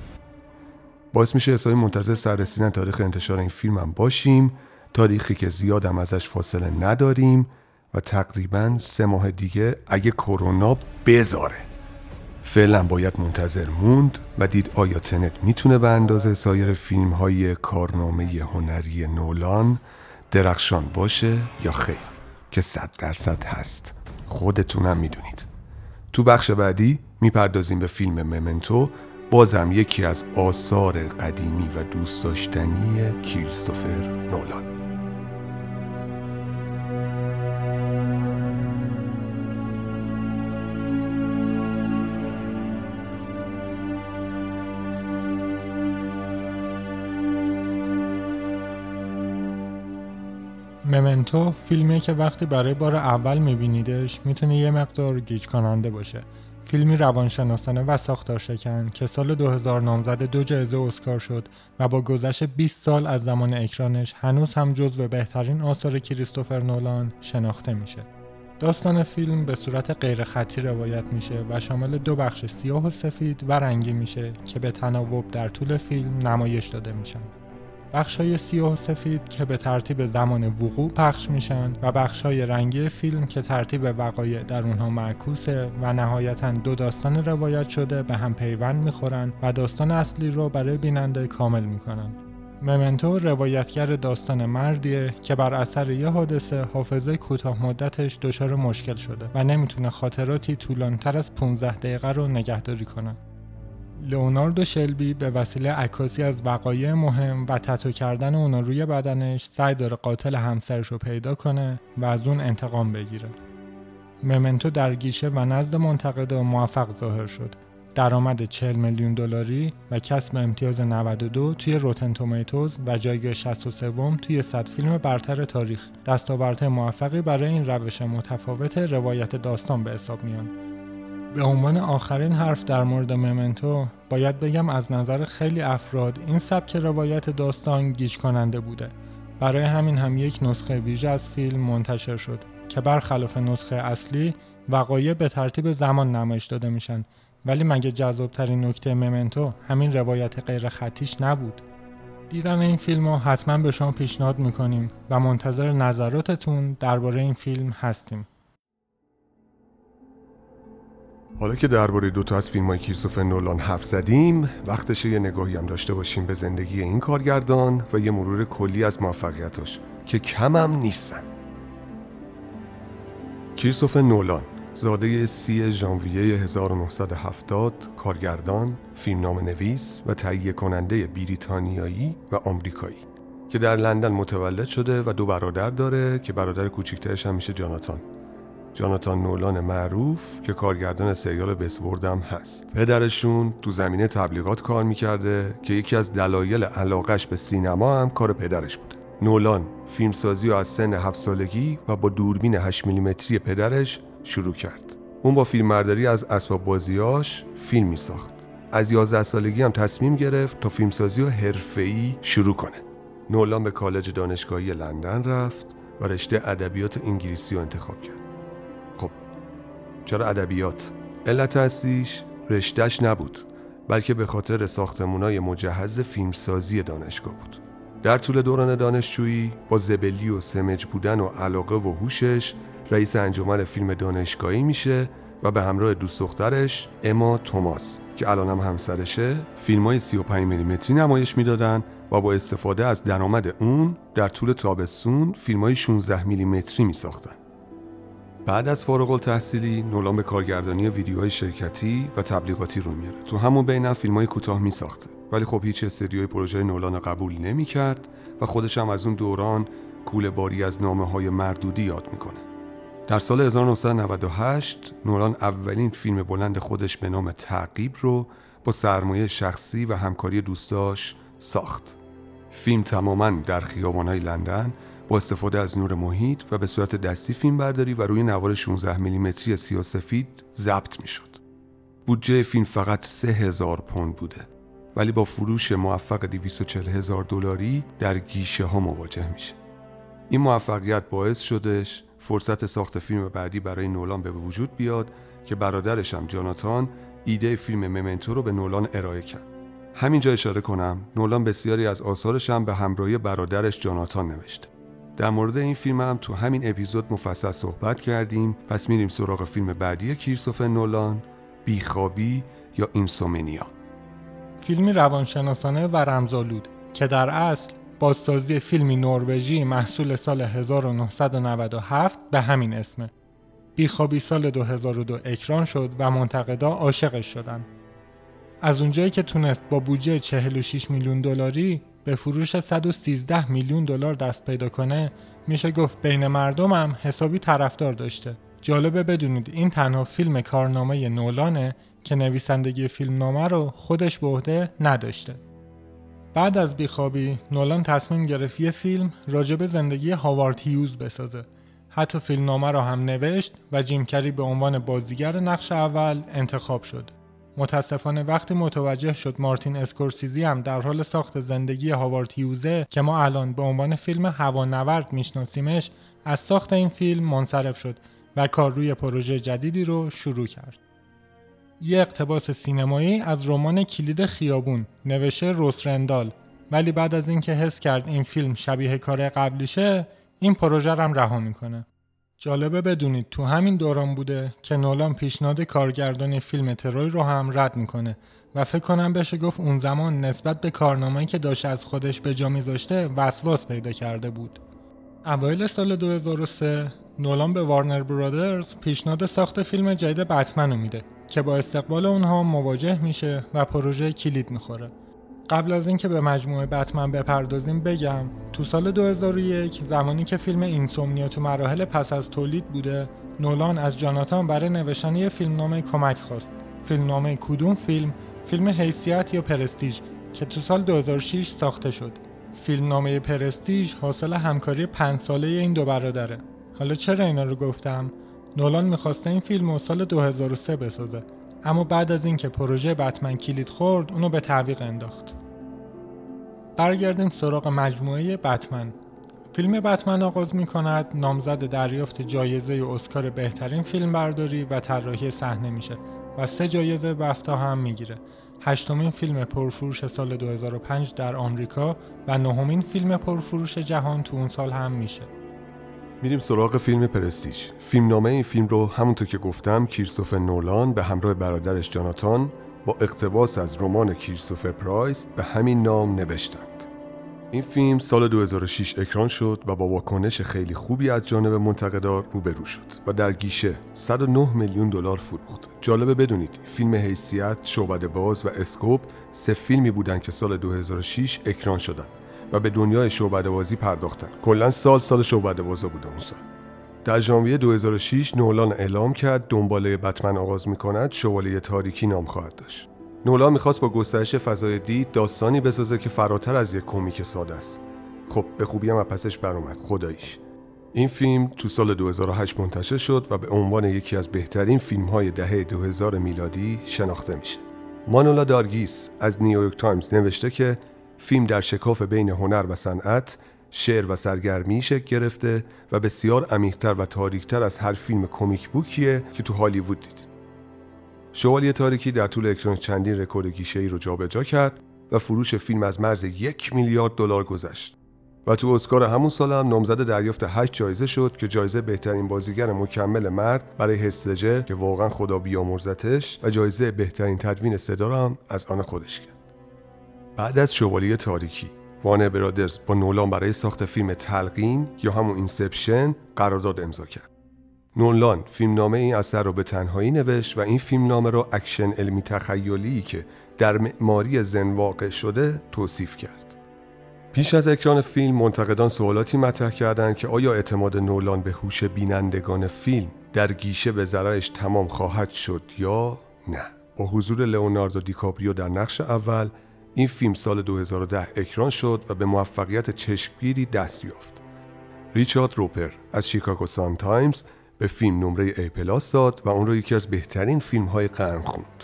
باعث میشه حسابی منتظر سررسیدن تاریخ انتشار این فیلم هم باشیم تاریخی که زیادم ازش فاصله نداریم و تقریبا سه ماه دیگه اگه کرونا بذاره. فعلا باید منتظر موند و دید آیا تنت می‌تونه به اندازه سایر فیلم های کارنامه هنری نولان درخشان باشه یا خیر که صد درصد هست. خودتونم می‌دونید. تو بخش بعدی می‌پردازیم به فیلم ممنتو بازم یکی از آثار قدیمی و دوست داشتنی کریستوفر نولان. ممنتو فیلمیه که وقتی برای بار اول میبینیدش می‌تونه یه مقدار گیج کننده باشه فیلمی روانشناسانه و ساختار شکن که سال 2000 نامزد دو جایزه اسکار شد و با گذشت 20 سال از زمان اکرانش هنوز هم جزو بهترین آثار کریستوفر نولان شناخته میشه. داستان فیلم به صورت غیر خطی روایت میشه و شامل دو بخش سیاه و سفید و رنگی میشه که به تناوب در طول فیلم نمایش داده میشن. بخش های سیاه و سفید که به ترتیب زمان وقوع پخش میشن و بخش های رنگی فیلم که ترتیب وقایع در اونها معکوسه و نهایتا دو داستان روایت شده به هم پیوند می‌خورن و داستان اصلی رو برای بیننده کامل می‌کنن. ممنتو روایتگر داستان مردیه که بر اثر یه حادثه حافظه کوتاه مدتش دچار مشکل شده و نمی‌تونه خاطراتی طولانتر از 15 دقیقه رو نگهداری کنه. لئوناردو شلبی به وسیله عکاسی از وقایع مهم و تتو کردن اونا روی بدنش سعی داره قاتل همسرش رو پیدا کنه و از اون انتقام بگیره. ممنتو در گیشه و نزد منتقدا موفق ظاهر شد. درآمد 40 میلیون دلاری و کسب امتیاز 92 توی روتن تومیتوز و جایگاه 63 توی 100 فیلم برتر تاریخ دستاوردهای موفقی برای این روش متفاوت روایت داستان به حساب میان به عنوان آخرین حرف در مورد ممنتو باید بگم از نظر خیلی افراد این سبک روایت داستان گیج کننده بوده. برای همین هم یک نسخه ویژه از فیلم منتشر شد که برخلاف نسخه اصلی وقایع به ترتیب زمان نمایش داده میشن. ولی مگه جذابترین نکته ممنتو همین روایت غیر خطیش نبود؟ دیدن این فیلم رو حتما به شما پیشنهاد می‌کنیم و منتظر نظراتتون درباره این فیلم هستیم. حالا که درباره دو تا از فیلم های کریستوفر نولان حرف زدیم وقتشه یه نگاهی هم داشته باشیم به زندگی این کارگردان و یه مرور کلی از موفقیتاش که کمم نیستن. کریستوفر نولان زاده سی ژانویه 1970 کارگردان، فیلمنامه نویس و تهیه کننده بریتانیایی و آمریکایی که در لندن متولد شده و دو برادر داره که برادر کوچکترش هم میشه جاناتان. جاناتان نولان معروف که کارگردان سریال وستورد هم هست. پدرشون تو زمینه تبلیغات کار می‌کرده که یکی از دلایل علاقش به سینما هم کار پدرش بوده. نولان فیلمسازی رو از سن هفت سالگی و با دوربین 8 میلیمتری پدرش شروع کرد. اون با فیلمبرداری از اسباب بازیاش فیلم می ساخت از 11 سالگی هم تصمیم گرفت تا فیلمسازی و حرفه‌ای شروع کنه. نولان به کالج دانشگاهی لندن رفت و رشته ادبیات انگلیسی رو انتخاب کرد. چرا ادبیات علت اصلیش رشتهش نبود بلکه به خاطر ساختمونای مجهز فیلمسازی دانشگاه بود در طول دوران دانشجویی با زبلی و سمج بودن و علاقه و هوشش رئیس انجمن فیلم دانشگاهی میشه و به همراه دوست دخترش اما توماس که الان هم همسرشه فیلم های 35 میلیمتری نمایش می‌دادن و با استفاده از درآمد اون در طول تابستون فیلم های 16 میلیمتری می ساختن. بعد از فارغ التحصیلی نولان به کارگردانی ویدیوهای شرکتی و تبلیغاتی رو میاره. تو همون بین فیلم های کوتاه می ساخته ولی خب هیچ استدیوی پروژه نولان قبول نمی کرد و خودش هم از اون دوران کول باری از نامه های مردودی یاد می‌کنه. در سال 1998 نولان اولین فیلم بلند خودش به نام تعقیب رو با سرمایه شخصی و همکاری دوستاش ساخت. فیلم تماما در خیابانهای لندن استفاده از نور محیط و به صورت دستی فیلم برداری و روی نوار 16 میلیمتری سیاسفید ضبط می شد. بودجه فیلم فقط 3000 پوند بوده ولی با فروش موفق 240 هزار دلاری در گیشه ها مواجه میشه. این موفقیت باعث شدش فرصت ساخت فیلم بعدی برای نولان به وجود بیاد که برادرش هم جاناتان ایده فیلم ممنتو رو به نولان ارائه کرد. همینجا اشاره کنم نولان بسیاری از آثارش هم به همراهی برادرش جاناتان نوشته. در مورد این فیلم هم تو همین اپیزود مفصل صحبت کردیم پس میریم سراغ فیلم بعدی کریستوفر نولان بیخوابی یا اینسومنیا فیلمی روانشناسانه و رمزآلود که در اصل بازسازی فیلمی نروژی محصول سال 1997 به همین اسمه. بیخوابی سال 2002 اکران شد و منتقدا عاشقش شدن. از اونجایی که تونست با بودجه 46 میلیون دلاری به فروش 113 میلیون دلار دست پیدا کنه میشه گفت بین مردمم حسابی طرفدار داشته. جالبه بدونید این تنها فیلم کارنامه نولانه که نویسندگی فیلمنامه رو خودش به عهده نداشته. بعد از بیخوابی نولان تصمیم گرفت یه فیلم راجب زندگی هاوارد هیوز بسازه حتی فیلمنامه را هم نوشت و جیم کری به عنوان بازیگر نقش اول انتخاب شد متاسفانه وقتی متوجه شد مارتین اسکورسیزی هم در حال ساخت زندگی هاوارد هیوزه که ما الان به عنوان فیلم هوانورد میشناسیمش از ساخت این فیلم منصرف شد و کار روی پروژه جدیدی رو شروع کرد. یه اقتباس سینمایی از رمان کلید خیابون نوشته روس رندال. ولی بعد از اینکه حس کرد این فیلم شبیه کار قبلیشه این پروژه هم رها می‌کنه. جالبه بدونید تو همین دوران بوده که نولان پیشنهاد کارگردانی فیلم تروی رو هم رد می‌کنه و فکر کنم بشه گفت اون زمان نسبت به کارنامه‌ای که داشت از خودش به جا میذاشته وسواس پیدا کرده بود. اوایل سال 2003 نولان به وارنر برادرز پیشنهاد ساخت فیلم جدید بتمن میده که با استقبال اونها مواجه میشه و پروژه کلید می‌خوره. قبل از اینکه به مجموعه بتمن بپردازیم بگم تو سال 2001 زمانی که فیلم اینسومنیا تو مراحل پس از تولید بوده نولان از جاناتان برای نوشتن یه فیلمنامه کمک خواست. فیلمنامه کدوم فیلم؟ فیلم حیثیت یا پرستیج که تو سال 2006 ساخته شد. فیلمنامه پرستیج حاصل همکاری پنج ساله این دو برادره. حالا چرا اینا رو گفتم؟ نولان می‌خواسته این فیلم رو سال 2003 بسازه. اما بعد از اینکه پروژه بتمن کلید خورد اونو به تعویق انداخت. برگردیم سراغ مجموعه بتمن. فیلم بتمن آغاز می کند نامزد دریافت جایزه اسکار بهترین فیلم برداری و طراحی صحنه میشه و سه جایزه بفتا هم می‌گیره. هشتمین فیلم پرفروش سال 2005 در آمریکا و نهمین فیلم پرفروش جهان تو اون سال هم میشه. میریم سراغ فیلم پرستیج فیلم نامه این فیلم رو همونطور که گفتم کیرسوف نولان به همراه برادرش جاناتان با اقتباس از رمان کیرسوفر پرایس به همین نام نوشتند این فیلم سال 2006 اکران شد و با واکنش خیلی خوبی از جانب منتقدار روبرو شد و در گیشه 109 میلیون دلار فروخت. جالبه بدونید فیلم حیثیت، شعبده باز و اسکوپ سه فیلمی بودند که سال 2006 اکران شدند و به دنیای شعبده بازی پرداختن. کلا سال سال شعبده بازا بوده اون سال. در ژانویه 2006 نولان اعلام کرد دنباله بتمن آغاز می کند شوالیه تاریکی نام خواهد داشت. نولان می‌خواست با گسترش فضای دید داستانی بسازه که فراتر از یک کمیک ساده است. خب به خوبی هم پسش برآمد خداییش. این فیلم تو سال 2008 منتشر شد و به عنوان یکی از بهترین فیلم های دهه 2000 میلادی شناخته میشه. مانولا دارگیس از نیویورک تایمز نوشته که فیلم در شکاف بین هنر و صنعت، شعر و سرگرمی شکل گرفته و بسیار عمیقتر و تاریکتر از هر فیلم comic book یه که تو هالیوود دیدید. شوالیه تاریکی در طول اکران چندین رکورد گیشه‌ای رو جابجا کرد و فروش فیلم از مرز یک میلیارد دلار گذشت. و تو اسکار همون سال هم نامزد دریافت 8 جایزه شد که جایزه بهترین بازیگر مکمل مرد برای هیث لجر که واقعا خدا بیامرزتش و جایزه بهترین تدوین صدا هم از آن خودش کرد. بعد از شوالیه تاریکی Warner Brothers با نولان برای ساخت فیلم تلقین یا همون Inception قرارداد امضا کرد. نولان فیلمنامه این اثر رو به تنهایی نوشت و این فیلمنامه رو اکشن علمی تخیلی که در معماری ذهن واقع شده توصیف کرد. پیش از اکران فیلم منتقدان سوالاتی مطرح کردند که آیا اعتماد نولان به هوش بینندگان فیلم در گیشه به ضررش تمام خواهد شد یا نه. با حضور لئوناردو دیکاپریو در نقش اول این فیلم سال 2010 اکران شد و به موفقیت چشمگیری دست یافت. ریچارد روپر از شیکاگو سان تایمز به فیلم نمره A plus داد و اون رو یکی از بهترین فیلم های قرن خوند.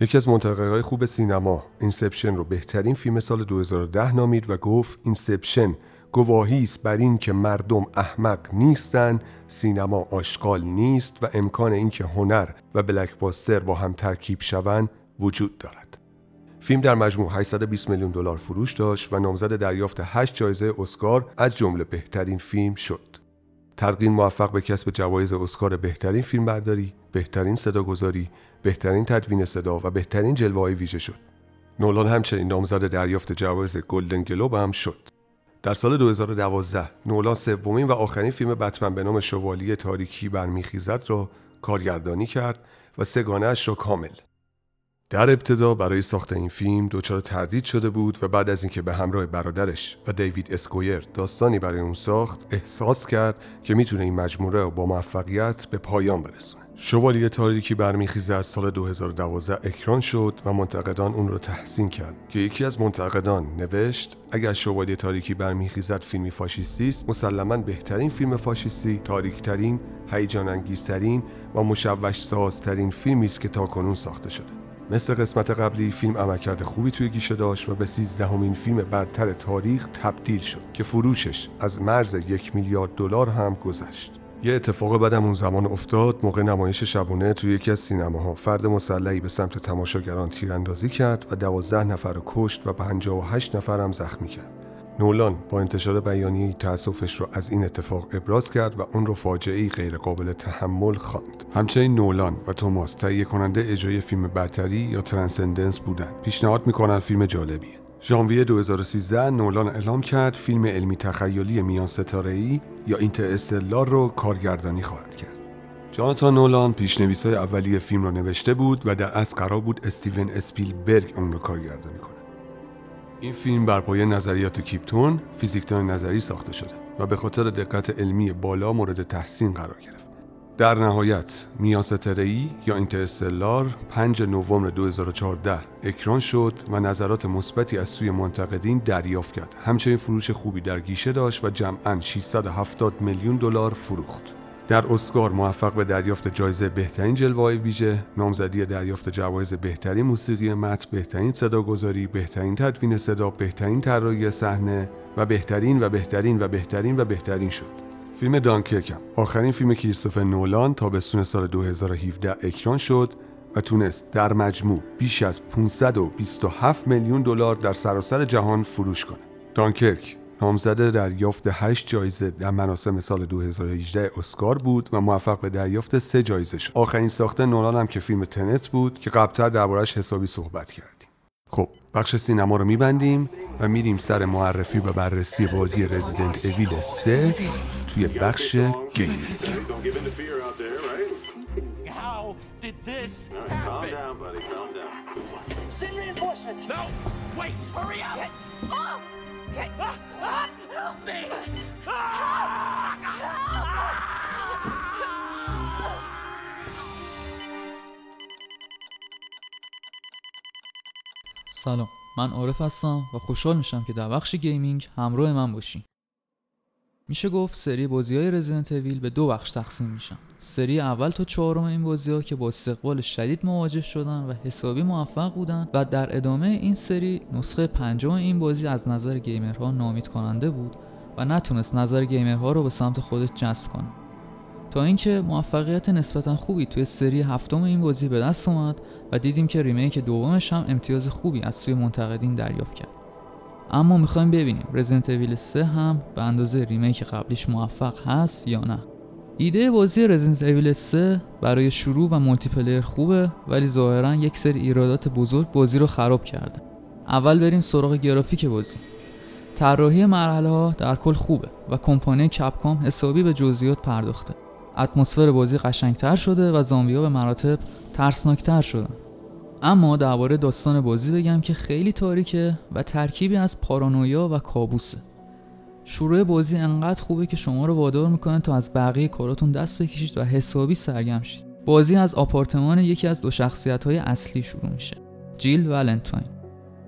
یکی از منتقدهای خوب سینما Inception رو بهترین فیلم سال 2010 نامید و گفت Inception گواهی است بر این که مردم احمق نیستن سینما آشغال نیست و امکان اینکه هنر و blockbuster با هم ترکیب شوند وجود دارد فیلم در مجموع 820 میلیون دلار فروش داشت و نامزد دریافت 8 جایزه اسکار از جمله بهترین فیلم شد تلقین موفق به کسب جوایز اسکار بهترین فیلم برداری، بهترین صداگذاری، بهترین تدوین صدا و بهترین جلوه ویژه شد. نولان همچنین نامزد دریافت جوایز گلدن گلوب هم شد. در سال 2012 نولان سومین و آخرین فیلم بتمن به نام شوالیه تاریکی برمیخیزد را کارگردانی کرد و سه‌گانه اش را کامل در ابتدا برای ساخت این فیلم دچار تردید شده بود و بعد از اینکه به همراه برادرش و دیوید اس گویر داستانی برای اون ساخت احساس کرد که می‌تونه این مجموعه رو با موفقیت به پایان برسونه. شوالیه تاریکی برمیخیزد سال 2012 اکران شد و منتقدان اون رو تحسین کرد که یکی از منتقدان نوشت اگر شوالیه تاریکی برمیخیزد فیلمی فاشیستی است مسلما بهترین فیلم فاشیستی تاریکترین هیجان انگیزترین و مشوش سازترین فیلمی است که تاکنون ساخته شده. مثل قسمت قبلی فیلم عملکرد خوبی توی گیشه داشت و به سیزدهمین فیلم برتر تاریخ تبدیل شد که فروشش از مرز یک میلیارد دلار هم گذشت. یه اتفاق بدم اون زمان افتاد موقع نمایش شبونه توی یکی از سینماها فرد مسلحی به سمت تماشاگران تیراندازی کرد و دوازده نفر رو کشت و 58 نفر هم زخمی کرد. نولان با انتشار بیانیه تأسفش رو از این اتفاق ابراز کرد و اون رو فاجعه غیر قابل تحمل خواند. همچنین نولان و توماس تهیه کننده اجرای فیلم برتری یا ترانسندنس بودند. پیشنهاد می‌کنن فیلم جالبیه. ژانویه 2013 نولان اعلام کرد فیلم علمی تخیلی میان ستاره ای یا اینترستلار رو کارگردانی خواهد کرد. جاناتان نولان پیشنویسای اولیه فیلم رو نوشته بود و در از قرار بود استیون اسپیلبرگ اون رو کارگردانی کنه. این فیلم بر پایه نظریات کیپتون فیزیکدان نظری ساخته شده و به خاطر دقت علمی بالا مورد تحسین قرار گرفت. در نهایت میاسترئی یا اینترستلار 5 نوامبر 2014 اکران شد و نظرات مثبتی از سوی منتقدین دریافت کرد. همچنین فروش خوبی در گیشه داشت و جمعاً 670 میلیون دلار فروخت. در اسکار موفق به دریافت جایزه بهترین جلوه ویژه، نامزدی دریافت جوایز بهترین موسیقی متن، بهترین صداگذاری، بهترین تدوین صدا، بهترین طراحی صحنه و بهترین و بهترین و بهترین و بهترین شد. فیلم دانکرکم آخرین فیلم کریستوفر نولان تابستون سال 2017 اکران شد و تونست در مجموع بیش از 527 میلیون دلار در سراسر جهان فروش کنه. دانکرک نامزده دریافت 8 جایزه در مراسم سال 2018 اسکار بود و موفق به دریافت 3 جایزه شد. آخرین ساخته نولان هم که فیلم تنت بود که قبلتر دربارش حسابی صحبت کردیم. خب بخش سینما رو میبندیم و میریم سر معرفی و بررسی بازی رزیدنت اویل 3 توی بخش سلام من عارف هستم و خوشحال میشم که در بخش gaming همراه من باشین میشه گفت سری بازی های Resident Evil به دو بخش تقسیم میشن. سری اول تا چهارم این بازی ها که با استقبال شدید مواجه شدن و حسابی موفق بودن و در ادامه این سری نسخه پنجم این بازی از نظر gamer ها ناامید کننده بود و نتونست نظر gamer ها رو به سمت خودش جذب کنه. تا اینکه موفقیت نسبتا خوبی توی سری هفتم این بازی به دست اومد و دیدیم که remake دومش هم امتیاز خوبی از سوی منتقدین دریافت کرد. اما می‌خوایم ببینیم Resident Evil 3 هم به اندازه remake قبلیش موفق هست یا نه. ایده بازی Resident Evil 3 برای شروع و multiplayer خوبه ولی ظاهرا یک سری ایرادات بزرگ بازی رو خراب کرده. اول بریم سراغ گرافیک بازی. طراحی مرحله ها در کل خوبه و کمپانی Capcom حسابی به جزئیات پرداخته. اتمسفر بازی قشنگتر شده و زامبیا به مراتب ترسناکتر شدن. اما درباره داستان بازی بگم که خیلی تاریکه و ترکیبی از پارانویا و کابوسه. شروع بازی انقدر خوبه که شما رو وادار می‌کنه تا از بقیه کاراتون دست بکشید و حسابی سرگم شید. بازی از آپارتمان یکی از دو شخصیت های اصلی شروع میشه. جیل ولنتاین.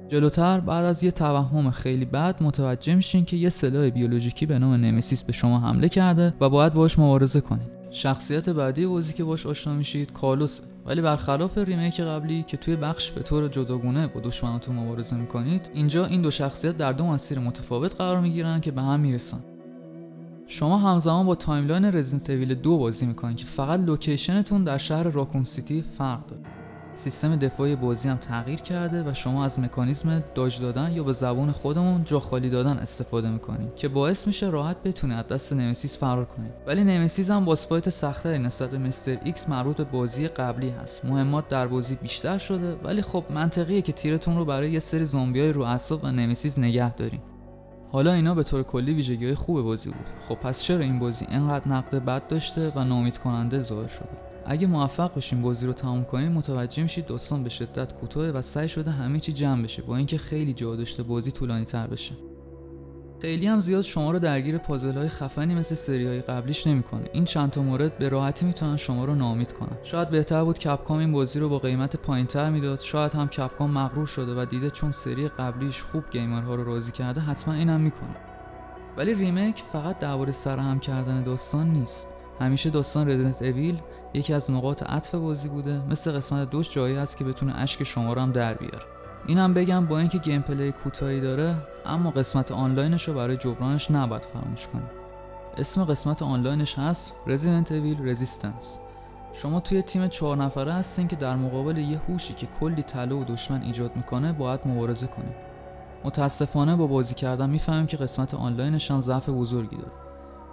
جلوتر بعد از یه توهم خیلی بد متوجه میشین که یه سلاح بیولوژیکی به نام نمیسیس به شما حمله کرده و باید باش مبارزه کنید. شخصیت بعدی بازی که باش آشنا میشید کالوسه. ولی برخلاف remake قبلی که توی بخش به طور جداگونه با دشمناتون مبارزه می‌کنید اینجا این دو شخصیت در دو مسیر متفاوت قرار می‌گیرن که به هم می‌رسن. شما همزمان با timeline Resident Evil دو بازی می‌کنید که فقط location تون در شهر Raccoon City فرق داره. سیستم دفاعی بازی هم تغییر کرده و شما از مکانیزم dodge دادن یا به زبون خودمون جا خالی دادن استفاده می‌کنید که باعث میشه راحت بتونه از دست Nemesis فرار کنید ولی Nemesis هم با fight سختتری نسبت به Mr. X مربوط به بازی قبلی هست. مهمات در بازی بیشتر شده ولی خب منطقیه که تیرتون رو برای یه سری زامبیای رو اعصاب و Nemesis نگه داریم حالا اینا به طور کلی ویژگی خوب بازی بود. خب پس چرا این بازی اینقدر نقد بد داشته و نامید کننده ظاهر شده؟ اگه موفق بشین بازی رو تموم کنیم متوجه میشید داستان به شدت کوتاه و سعی شده همه چی جمع بشه با اینکه خیلی جا داشته بازی طولانی تر بشه. خیلی هم زیاد شما رو درگیر پازل های خفنی مثل سری های قبلیش نمی‌کنه. این چند تا مورد به راحتی می‌تونن شما رو نامید کنن. شاید بهتر بود کپکام این بازی رو با قیمت پایینتر می‌داد. شاید هم کپکام مغرور شده و دیده چون سری قبلیش خوب گیمرها رو راضی کرده حتما اینم می‌کنه. ولی remake فقط درباره سرهم کردن داستان نیست. همیشه داستان Resident Evil یکی از نقاط عطف بازی بوده. مثل قسمت دوش جایی هست که بتونه اشک شما رو هم در بیاره. اینم بگم با اینکه gameplay کوتاهی داره اما قسمت آنلاینش رو برای جبرانش نباید فراموش کنیم. اسم قسمت آنلاینش هست Resident Evil Resistance. شما توی تیم چهار نفره هستین که در مقابل یه هوشی که کلی تله و دشمن ایجاد می‌کنه باید مبارزه کنیم متاسفانه با بازی کردن می‌فهمیم که قسمت آنلاینش هم ضعف بزرگی داره.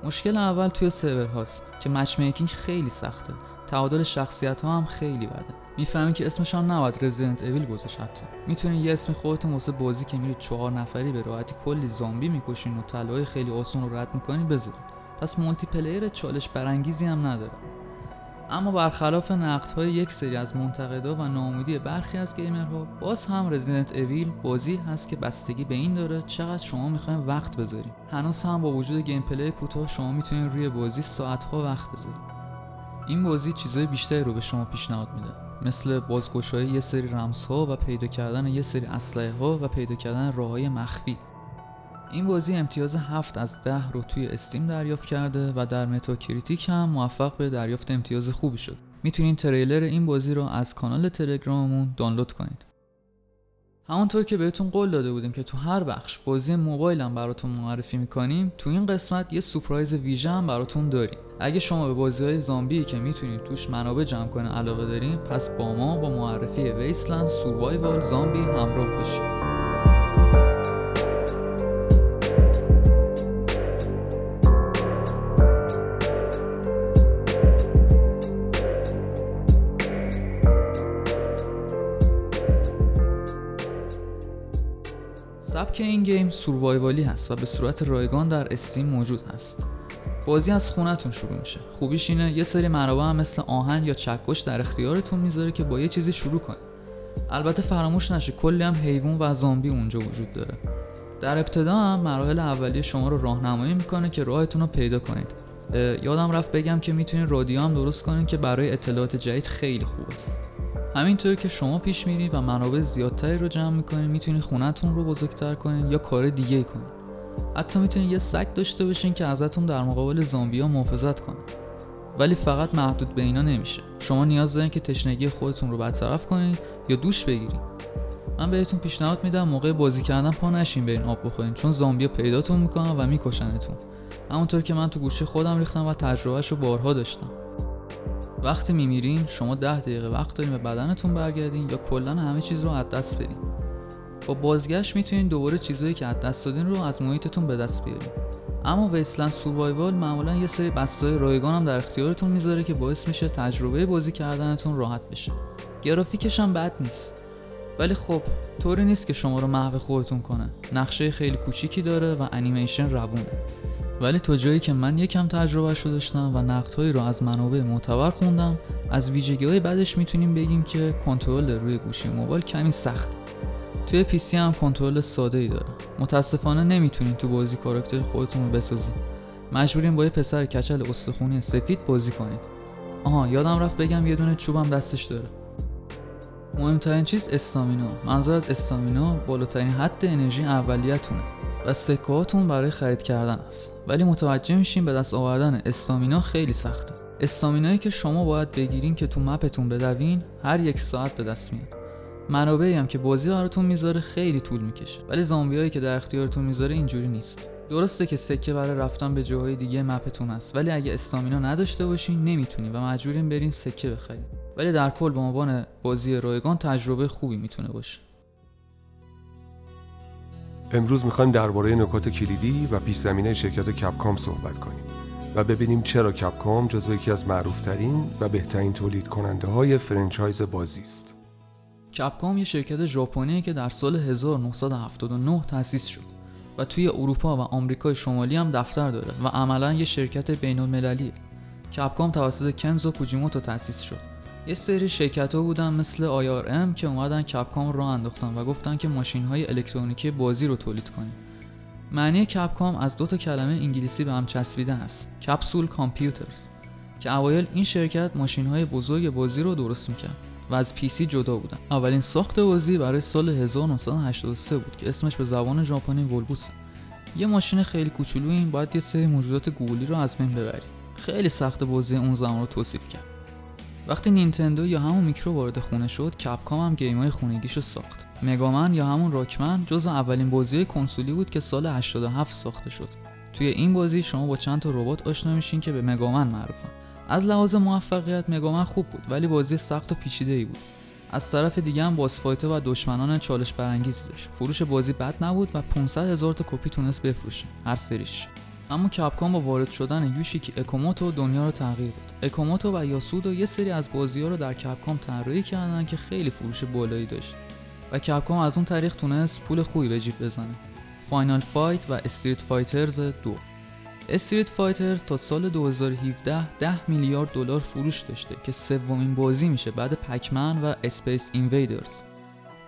مشکل اول توی سرور هاست که matchmaking خیلی سخته. تعادل شخصیت ها هم خیلی بده. می‌فهمین که اسمش هم نباید Resident Evil گذاشت حتی. می‌تونین یه اسم خودتون واسه بازی که میرید چهار نفری به راحتی کلی زامبی می‌کشین و تله‌های خیلی آسون رو رد می‌کنین بذارید پس multiplayer چالش برانگیزی هم نداره. اما برخلاف hate های یک سری از منتقدا و ناامیدی برخی از gamer ها باز هم Resident Evil بازی هست که بستگی به این داره چقدر شما می‌خواین وقت بذارید هنوز هم با وجود gameplay کوتاه شما می‌تونید روی بازی ساعتها وقت بذارید این بازی چیزای بیشتری رو به شما پیشنهاد میده. مثل بازگشایی یه سری رمزها و پیدا کردن یه سری اسلحه ها و پیدا کردن راههای مخفی. این بازی امتیاز 7 از 10 رو توی Steam دریافت کرده و در Metacritic هم موفق به دریافت امتیاز خوبی شد. می‌تونین تریلر این بازی رو از کانال تلگراممون دانلود کنید. همونطور که بهتون قول داده بودیم که تو هر بخش بازی موبایل هم براتون معرفی می‌کنیم تو این قسمت یه surprise ویژه هم براتون داریم. اگه شما به بازی های زامبی که می‌تونید توش منابع جمع کنید علاقه دارین پس با ما با معرفی Wasteland Survival Zombie همراه بشید گیم سوروایوالی هست و به صورت رایگان در استیم موجود هست. بازی از خونتون شروع میشه. خوبیش اینه یه سری منابع هم مثل آهن یا چکش در اختیارتون می‌ذاره که با یه چیزی شروع کنید. البته فراموش نشه کلی هم حیوان و زامبی اونجا وجود داره. در ابتدا هم مراحل اولیه شما رو راهنمایی می‌کنه که راهتون رو پیدا کنید. یادم رفت بگم که می‌تونید رادیو هم درست کنید که برای اطلاعات جدید خیلی خوبه. همینطور که شما پیش میرید و منابع زیادتری رو جمع می‌کنید می‌تونید خونتون رو بزرگتر کنید یا کار دیگه کنید. حتی می‌تونید یه سگ داشته باشین که ازتون در مقابل زامبیا محافظت کنه. ولی فقط محدود به اینا نمیشه. شما نیاز دارین که تشنگی خودتون رو برطرف کنید یا دوش بگیرید. من بهتون پیشنهاد میدم موقع بازی کردن پا نشین برین آب بخورین چون زامبیا پیداتون می‌کنن و میکشنتون. همونطور که من تو گوشه خودم ریختم و تجربهش رو بارها داشتم. وقتی میمیرین شما ده دقیقه وقت دارین به بدنتون برگردین یا کلا همه چیز رو از دست بدین. با بازگشت می‌تونین دوباره چیزهایی که از دست دادین رو از محیطتون به دست بیارین. اما ویسلند سوروایوال معمولا یه سری بستای رایگان هم در اختیارتون می‌ذاره که باعث میشه تجربه بازی کردنتون راحت بشه. گرافیکش هم بد نیست. ولی خب طوری نیست که شما رو محو خودتون کنه. نقشه خیلی کوچیکی داره و انیمیشن روونه. ولی تا جایی که من یکم تجربه شده داشتم و نقدهایی رو از منابع معتبر خوندم از ویژگی های بعدش می‌تونیم بگیم که کنترل روی گوشی موبایل کمی سخت. توی پی سی هم کنترل ساده ای داره. متاسفانه نمی‌تونین تو بازی کاراکتر خودتون رو بسازید مجبورین با یه پسر کچل استخونی سفید بازی کنید آها یادم رفت بگم یه دونه چوبم دستش داره. مهمترین چیز استامینا منظور از استامینا بالاترین حد انرژی اولیتونه. و سکهاتون برای خرید کردن است. ولی متوجه میشین به دست آوردن استامینا خیلی سخته. استامینایی که شما باید بگیرین که تو مپتون بدوین هر یک ساعت به دست میاد. منابعی هم که بازی براتون می‌ذاره خیلی طول می‌کشه. ولی زامبیایی که در اختیارتون می‌ذاره اینجوری نیست. درسته که سکه برای رفتن به جاهای دیگه map تون هست ولی اگه stamina نداشته باشین نمی‌تونین و مجبورین برین سکه بخرین. ولی در کل به عنوان بازی رایگان تجربه خوبی می‌تونه باشه. امروز می‌خوایم درباره نکات کلیدی و پیش زمینه شرکت Capcom صحبت کنیم و ببینیم چرا Capcom جزو یکی از معروفترین و بهترین تولید کننده های franchise بازی است. کپکام یه شرکت ژاپنی که در سال 1979 تأسیس شد و توی اروپا و آمریکای شمالی هم دفتر داره و عملا یه شرکت بین المللیه. کپکام توسط کنزو کوجیموتو تأسیس شد یه سری شرکت ها بودن مثل ام که اومدن کپکام رو انداختن و گفتن که ماشین های الکترونیکی بازی رو تولید کنیم. معنی کپکام از دو تا کلمه انگلیسی به هم چسبیده است کپسول کامپیوترز. که اوایل این شرکت ماشین های بزرگ بازی رو درست می‌کرد و از PC جدا بودن. اولین ساخت بازی برای سال 1983 بود که اسمش به زبان ژاپنی Vulgus. یه ماشین خیلی کوچولو این باید یه سری موجودات گوگولی رو از بین ببری. خیلی سخت بازی اون زمان رو توصیف کرد. وقتی نینتندو یا همون میکرو وارد خونه شد Capcom هم game ای خونگیشو ساخت. Mega Man یا همون Rockman جز اولین بازی کنسولی بود که سال 87 ساخته شد. توی این بازی شما با چند تا ربات آشنا میشین که به مگامن معروفن. از لحاظ موفقیت مگامن خوب بود ولی بازی سخت و پیچیده ای بود. از طرف دیگه هم باس و دشمنان چالش برانگیزی داشت. فروش بازی بد نبود و 500 هزار تا کپی تونست بفروشه هر سریش. اما کپکام با وارد شدن یوشیکی اکوموتو دنیا رو تغییر داد. اکوموتو و یاسودو یه سری از بازی ها رو در کپکام طراحی کردن که خیلی فروش بالایی داشت. و کپکام از اون طریق تونست پول خوبی به جیب بزنه. Final Fight و Street Fighters دو. Street Fighters تا سال 2017 10 میلیارد دلار فروش داشته که سومین بازی میشه بعد Pac-Man و Space Invaders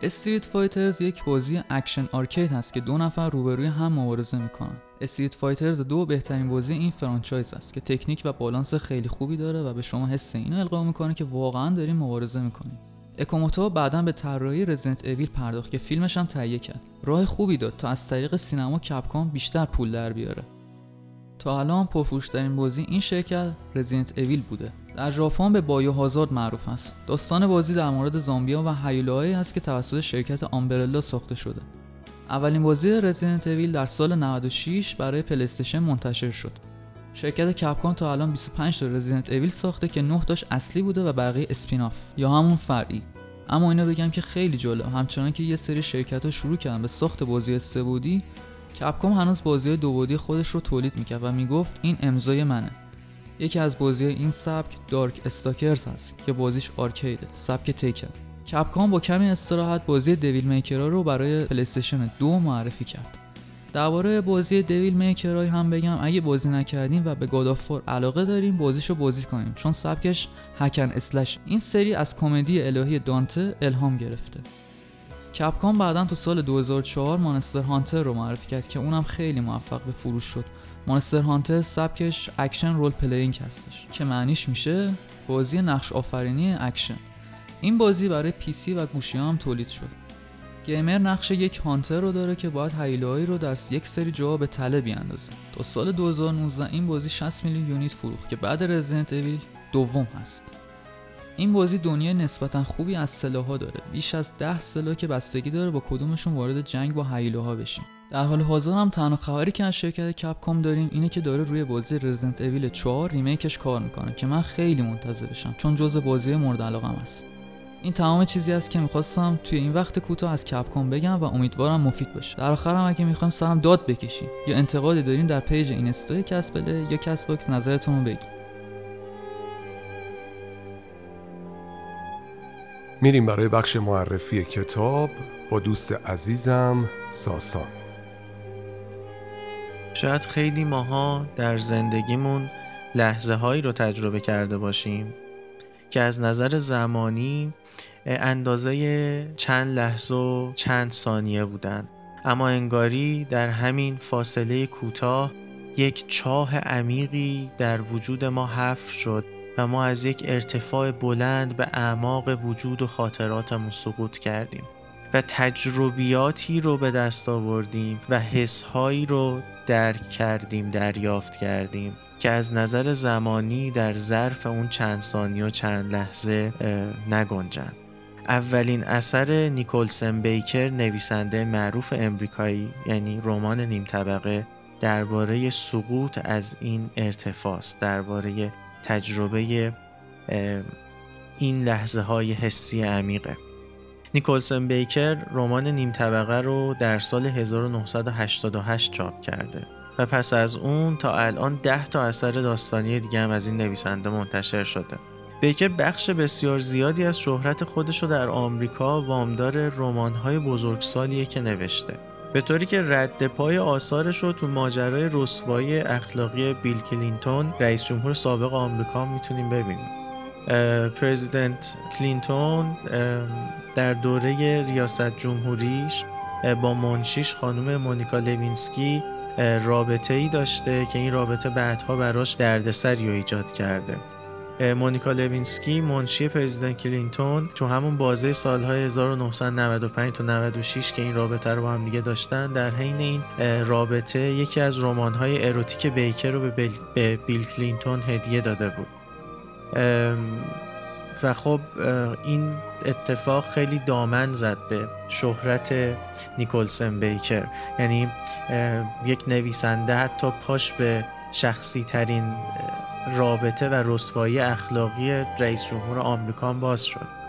Street Fighters یک بازی action arcade هست که دو نفر روبروی هم مبارزه می‌کنن. Street Fighters دو بهترین بازی این franchise است که تکنیک و بالانس خیلی خوبی داره و به شما حس اینو القا می‌کنه که واقعا داریم مبارزه می‌کنیم اوکاموتو بعدا به طراحی Resident Evil پرداخت که فیلمش هم تهیه کرد. راه خوبی داد تا از طریق سینما Capcom بیشتر پول در بیاره. تا الان پرفروشترین بازی این شرکت رزیدنت اویل بوده. در ژاپن به بایو هازارد معروف است. داستان بازی در مورد زامبیا و هیولاهایی است که توسط شرکت آمبرلا ساخته شده. اولین بازی رزیدنت اویل در سال 96 برای پلیستشن منتشر شد. شرکت کپکام تا الان 25 تا رزیدنت اویل ساخته که 9 تاش اصلی بوده و بقیه اسپیناف یا همون فرعی. اما اینو بگم که خیلی جالب همچنان که یه سری شرکت ها شروع کردن به ساخت بازی سه بودی کپکام هنوز بازی دو بودی خودش رو تولید می‌کرد و می‌گفت این امضای منه. یکی از بازی این سبک دارک استاکرز هست که بازیش آرکیده سبک تیکن. کپکام با کمی استراحت بازی دویل میکرها رو برای پلیستشن دو معرفی کرد. درباره بازی دویل میکرای هم بگم اگه بازی نکردیم و به گادافور علاقه داریم بازیشو بازی کنیم چون سبکش هکن اسلش این سری از کمدی الهی دانته الهام گرفته. Capcom بعدا تو سال 2004 Monster Hunter رو معرفی کرد که اونم خیلی موفق به فروش شد. Monster Hunter سبکش action role playing هستش که معنیش میشه بازی نقش آفرینی اکشن. این بازی برای PC و گوشی هم تولید شد. gamer نقش یک hunter رو داره که باید هیولاهایی رو در یک سری جاها به تله بیاندازه. تا سال 2019 این بازی 60 میلیون unit فروخت که بعد Resident Evil دوم هست. این بازی دنیای نسبتا خوبی از سلاح‌ها داره. بیش از 10 سلاح که بستگی داره با کدومشون وارد جنگ با هیولاها بشیم. در حال حاضر هم تنها خبری که از شرکت Capcom داریم اینه که داره روی بازی Resident Evil 4 remake ش کار می‌کنه که من خیلی منتظرشم چون جزء بازی مورد علاقم است این تمام چیزی است که می‌خواستم توی این وقت کوتاه از Capcom بگم و امیدوارم مفید باشه. در آخرم اگه می‌خوایم سرم داد بکشین یا انتقادی دارین در page اینستا کسبله یا Castbox نظرتون رو بگین. میریم برای بخش معرفی کتاب با دوست عزیزم ساسان. شاید خیلی ماها در زندگیمون لحظه هایی رو تجربه کرده باشیم که از نظر زمانی اندازه چند لحظه و چند ثانیه بودن. اما انگاری در همین فاصله کوتاه یک چاه عمیقی در وجود ما حفر شد. ما از یک ارتفاع بلند به اعماق وجود و خاطراتمون سقوط کردیم و تجربیاتی رو به دست آوردیم و حسهایی رو درک کردیم دریافت کردیم که از نظر زمانی در ظرف اون چند ثانیه و چند لحظه نگنجن. اولین اثر نیکولسن بیکر نویسنده معروف امریکایی یعنی رمان نیم طبقه درباره سقوط از این ارتفاع درباره تجربه این لحظه های حسی عمیقه. نیکولسن بیکر رمان نیم طبقه رو در سال 1988 چاپ کرده و پس از اون تا الان ده تا اثر داستانی دیگه هم از این نویسنده منتشر شده. بیکر بخش بسیار زیادی از شهرت خودش رو در آمریکا وامدار رمان‌های بزرگسالیه که نوشته. به طوری که رد پای آثارش رو تو ماجرای رسوایی اخلاقی بیل کلینتون رئیس جمهور سابق آمریکا می‌تونیم ببینیم. پرزیدنت کلینتون در دوره ریاست جمهوریش با منشیش خانم مونیکا لوینسکی رابطه ای داشته که این رابطه بعدها براش دردسری رو ایجاد کرده. مونیکا لوینسکی منشی پرزیدنت کلینتون تو همون بازه سالهای 1995 تا 96 که این رابطه رو با هم دیگه داشتن در حین این رابطه یکی از رمان‌های اروتیک بیکر رو به, به بیل کلینتون هدیه داده بود. و خب این اتفاق خیلی دامن زد به شهرت نیکولسن بیکر. یعنی یک نویسنده حتی پاش به شخصی ترین رابطه و رسوایی اخلاقی رئیس جمهور آمریکا باز شد.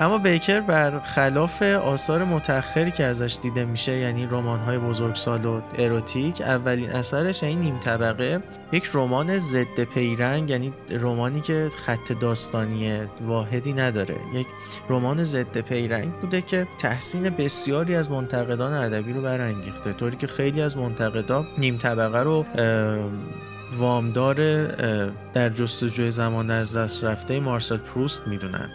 اما بیکر بر خلاف آثار متأخری که ازش دیده میشه یعنی رمان‌های بزرگسال و اروتیک اولین اثرش این نیم طبقه یک رمان ضد پیرنگ یعنی رمانی که خط داستانی واحدی نداره. یک رمان ضد پیرنگ بوده که تحسین بسیاری از منتقدان ادبی رو برانگیخته طوری که خیلی از منتقدان نیم طبقه رو وامدار در جستجوی زمان از دست رفته مارسل پروست می‌دونن.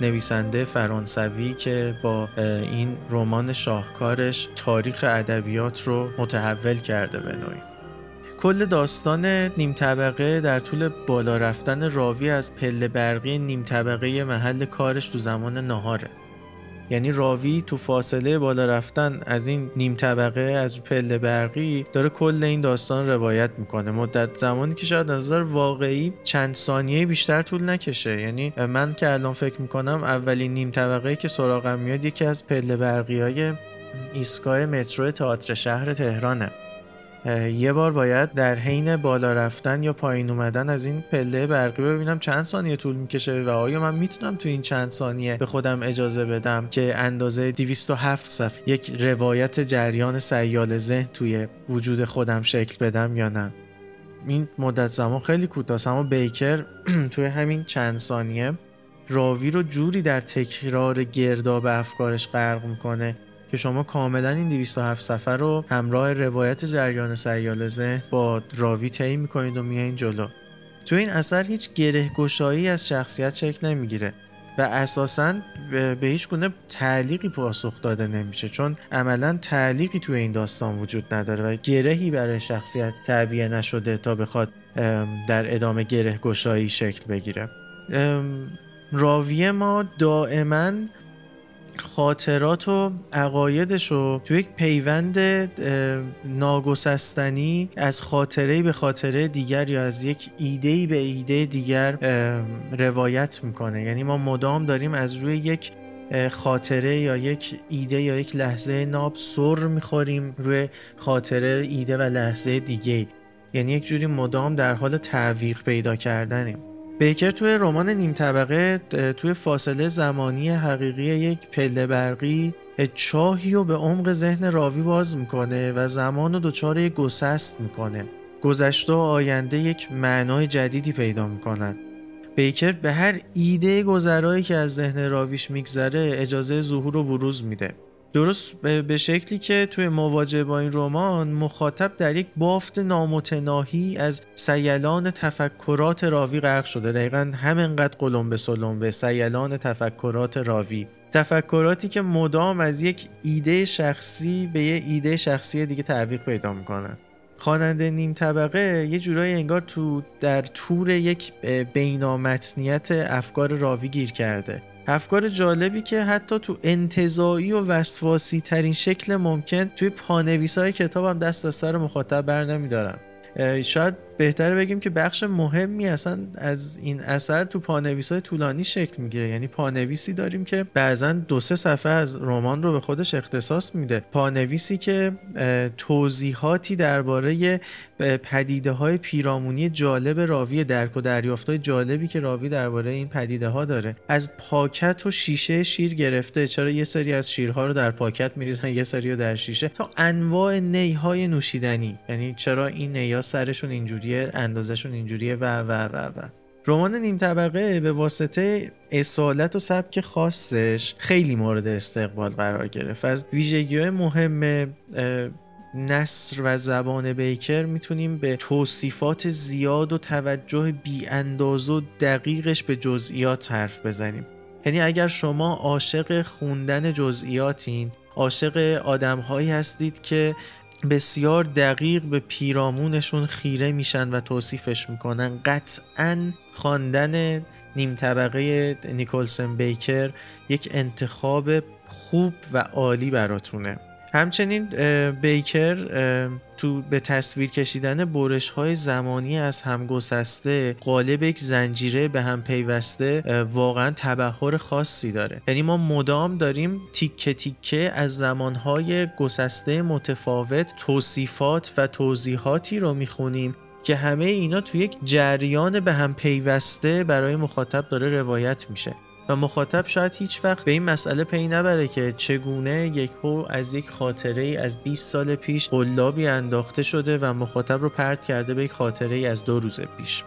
نویسنده فرانسوی که با این رمان شاهکارش تاریخ ادبیات رو متحول کرده به نوعی. کل داستان نیم طبقه در طول بالا رفتن راوی از پله برقی نیم طبقه محل کارش تو زمان نهاره. یعنی راوی تو فاصله بالا رفتن از این نیم طبقه از پله برقی داره کل این داستان روایت می‌کنه. مدت زمانی که شاید نظر واقعی چند ثانیه بیشتر طول نکشه. یعنی من که الان فکر می‌کنم اولین نیم طبقه که سراغم میاد یکی از پله برقی های ایستگاه مترو تئاتر شهر تهرانه. یه بار باید در حین بالا رفتن یا پایین اومدن از این پله برقی ببینم چند ثانیه طول می‌کشه و آیا من می‌تونم تو این چند ثانیه به خودم اجازه بدم که اندازه 207 صفحه یک روایت جریان سیال ذهن توی وجود خودم شکل بدم یا نه؟ این مدت زمان خیلی کوتاه. اما بیکر (clears throat) توی همین چند ثانیه راوی رو جوری در تکرار گرداب افکارش غرق می‌کنه که شما کاملا این 207 سفر رو همراه روایت جریان سیال ذهن با راوی طی می‌کنید و میایین جلو. تو این اثر هیچ گره گشایی از شخصیت شکل نمی‌گیره و اساسا به هیچ گونه تعلیقی پاسخ داده نمیشه چون عملا تعلیقی توی این داستان وجود نداره و گرهی برای شخصیت تعبیه نشده تا بخواد در ادامه گره گشایی شکل بگیره. راوی ما دائما خاطرات و عقایدش رو تو یک پیوند ناگسستنی از خاطره به خاطره دیگر یا از یک ایده به ایده دیگر روایت می‌کنه. یعنی ما مدام داریم از روی یک خاطره یا یک ایده یا یک لحظه ناب سر می‌خوریم روی خاطره ایده و لحظه دیگه. یعنی یک جوری مدام در حال تعویق پیدا کردنیم. بیکر توی رمان نیم طبقه توی فاصله زمانی حقیقی یک پله برقی چاهی رو به عمق ذهن راوی باز می‌کنه و زمان رو دچار یک گسست می‌کنه. گذشته و آینده یک معنای جدیدی پیدا می‌کنن. بیکر به هر ایده گذرایی که از ذهن راویش میگذره اجازه ظهور و بروز میده. درست به شکلی که توی مواجهه با این رمان مخاطب در یک بافت نامتناهی از سیلان تفکرات راوی غرق شده. دقیقا همینقدر قلم به سلم به سیلان تفکرات راوی. تفکراتی که مدام از یک ایده شخصی به یه ایده شخصی دیگه تعویق پیدا می‌کنن. خواننده نیم طبقه یه جورایی انگار تو در تور یک بینامتنیت افکار راوی گیر کرده. افکار جالبی که حتی تو انتظایی و وسواسی ترین شکل ممکن توی پانویس های کتاب هم دست از سر مخاطب بر نمیدارم. شاید بهتره بگیم که بخش مهمی اصلا از این اثر تو پانویس های طولانی شکل می‌گیره. یعنی پانویسی داریم که بعضا دو سه صفحه از رمان رو به خودش اختصاص میده. پانویسی که توضیحاتی درباره پدیده های پیرامونی جالب راوی درک و دریافت های جالبی که راوی درباره این پدیده ها داره از پاکت و شیشه شیر گرفته. چرا یه سری از شیرها رو در پاکت میریزن یه سری رو در شیشه؟ تا انواع نیهای نوشیدنی. یعنی چرا این نیا سرشون اینجوری اینجوریه اندازشون اینجوریه و و و و. رمان نیم طبقه به واسطه اصالت و سبک خاصش خیلی مورد استقبال قرار گرفت. از ویژگی مهم نصر و زبان بیکر می‌تونیم به توصیفات زیاد و توجه بی انداز و دقیقش به جزئیات حرف بزنیم. یعنی اگر شما عاشق خوندن جزئیاتین عاشق آدمهایی هستید که بسیار دقیق به پیرامونشون خیره میشن و توصیفش می‌کنن. قطعا خواندن نیم طبقه نیکلسن بیکر یک انتخاب خوب و عالی براتونه. همچنین بیکر تو به تصویر کشیدن برش های زمانی از هم گسسته قالب یک زنجیره به هم پیوسته واقعا تبهر خاصی داره. یعنی ما مدام داریم تیکه تیکه از زمانهای گسسته متفاوت توصیفات و توضیحاتی رو می‌خونیم که همه اینا تو یک جریان به هم پیوسته برای مخاطب داره روایت میشه. و مخاطب شاید هیچ وقت به این مسئله پی نبره که چگونه یک هو از یک خاطره ای از 20 سال پیش قلابی انداخته شده و مخاطب رو پرت کرده به یک خاطره ای از دو روز پیش.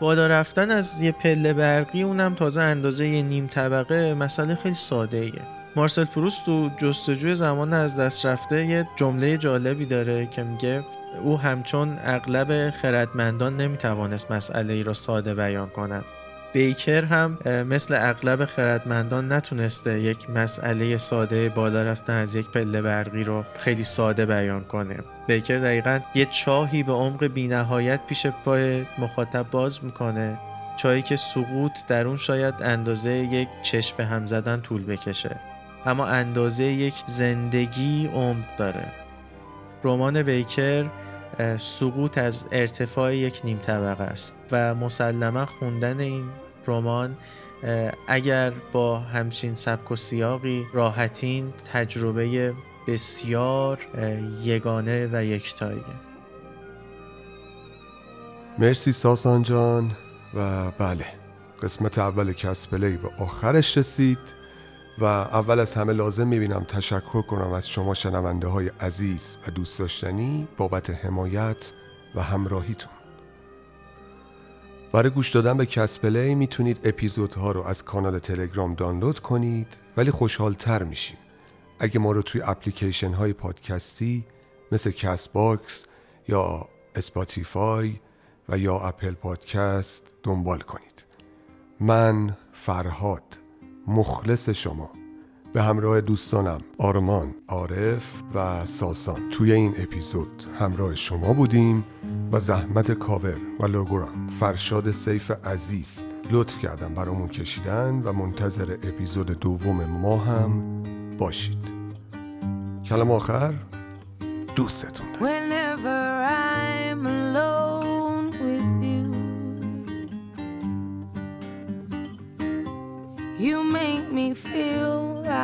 بالا رفتن از یه پله برقی اونم تازه اندازه یه نیم طبقه مسئله خیلی ساده ایه مارسل پروست تو جستجوی زمان از دست رفته یه جمله جالبی داره که میگه او همچون اغلب خردمندان نمی‌توانست مسئله ای را ساده بیان کند. بیکر هم مثل اغلب خردمندان نتونسته یک مسئله ساده بالا رفتن از یک پله برقی رو خیلی ساده بیان کنه. بیکر دقیقا یه چاهی به عمق بینهایت پیش پای مخاطب باز می‌کنه چاهی که سقوط در اون شاید اندازه یک چشم به هم زدن طول بکشه. اما اندازه یک زندگی عمق داره. رمان بیکر سقوط از ارتفاع یک نیم طبقه است و مسلما خوندن این رمان اگر با همچین سبک و سیاقی راحتین تجربه بسیار یگانه و یکتاییه. مرسی ساسان جان و بله قسمت اول کسپلی به آخرش رسید. و اول از همه لازم می‌بینم تشکر کنم از شما شنونده های عزیز و دوست داشتنی بابت حمایت و همراهیتون. برای گوش دادن به کسپلی می‌تونید اپیزودها رو از کانال تلگرام دانلود کنید ولی خوشحال تر میشیم. اگه ما رو توی اپلیکیشن های پادکستی مثل Castbox یا Spotify و یا Apple Podcast دنبال کنید. من فرهاد. مخلص شما. به همراه دوستانم آرمان، عارف و ساسان. توی این اپیزود همراه شما بودیم و زحمت کاور و لوگورام فرشاد سیف عزیز لطف کردن برامون کشیدن و منتظر اپیزود دوم ما هم باشید. کلم آخر دوستتون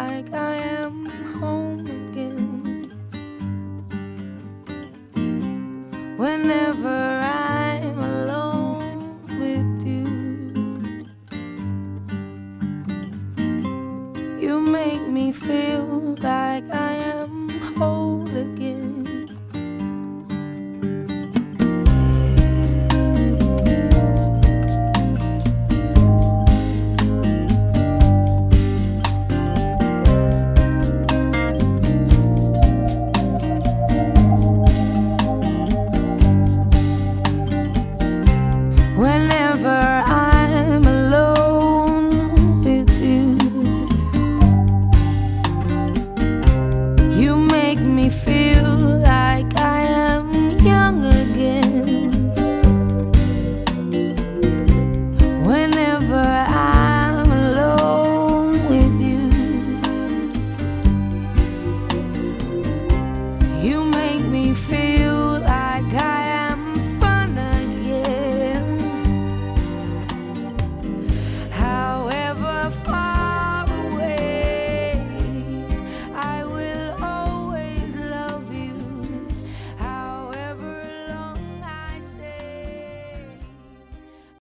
like I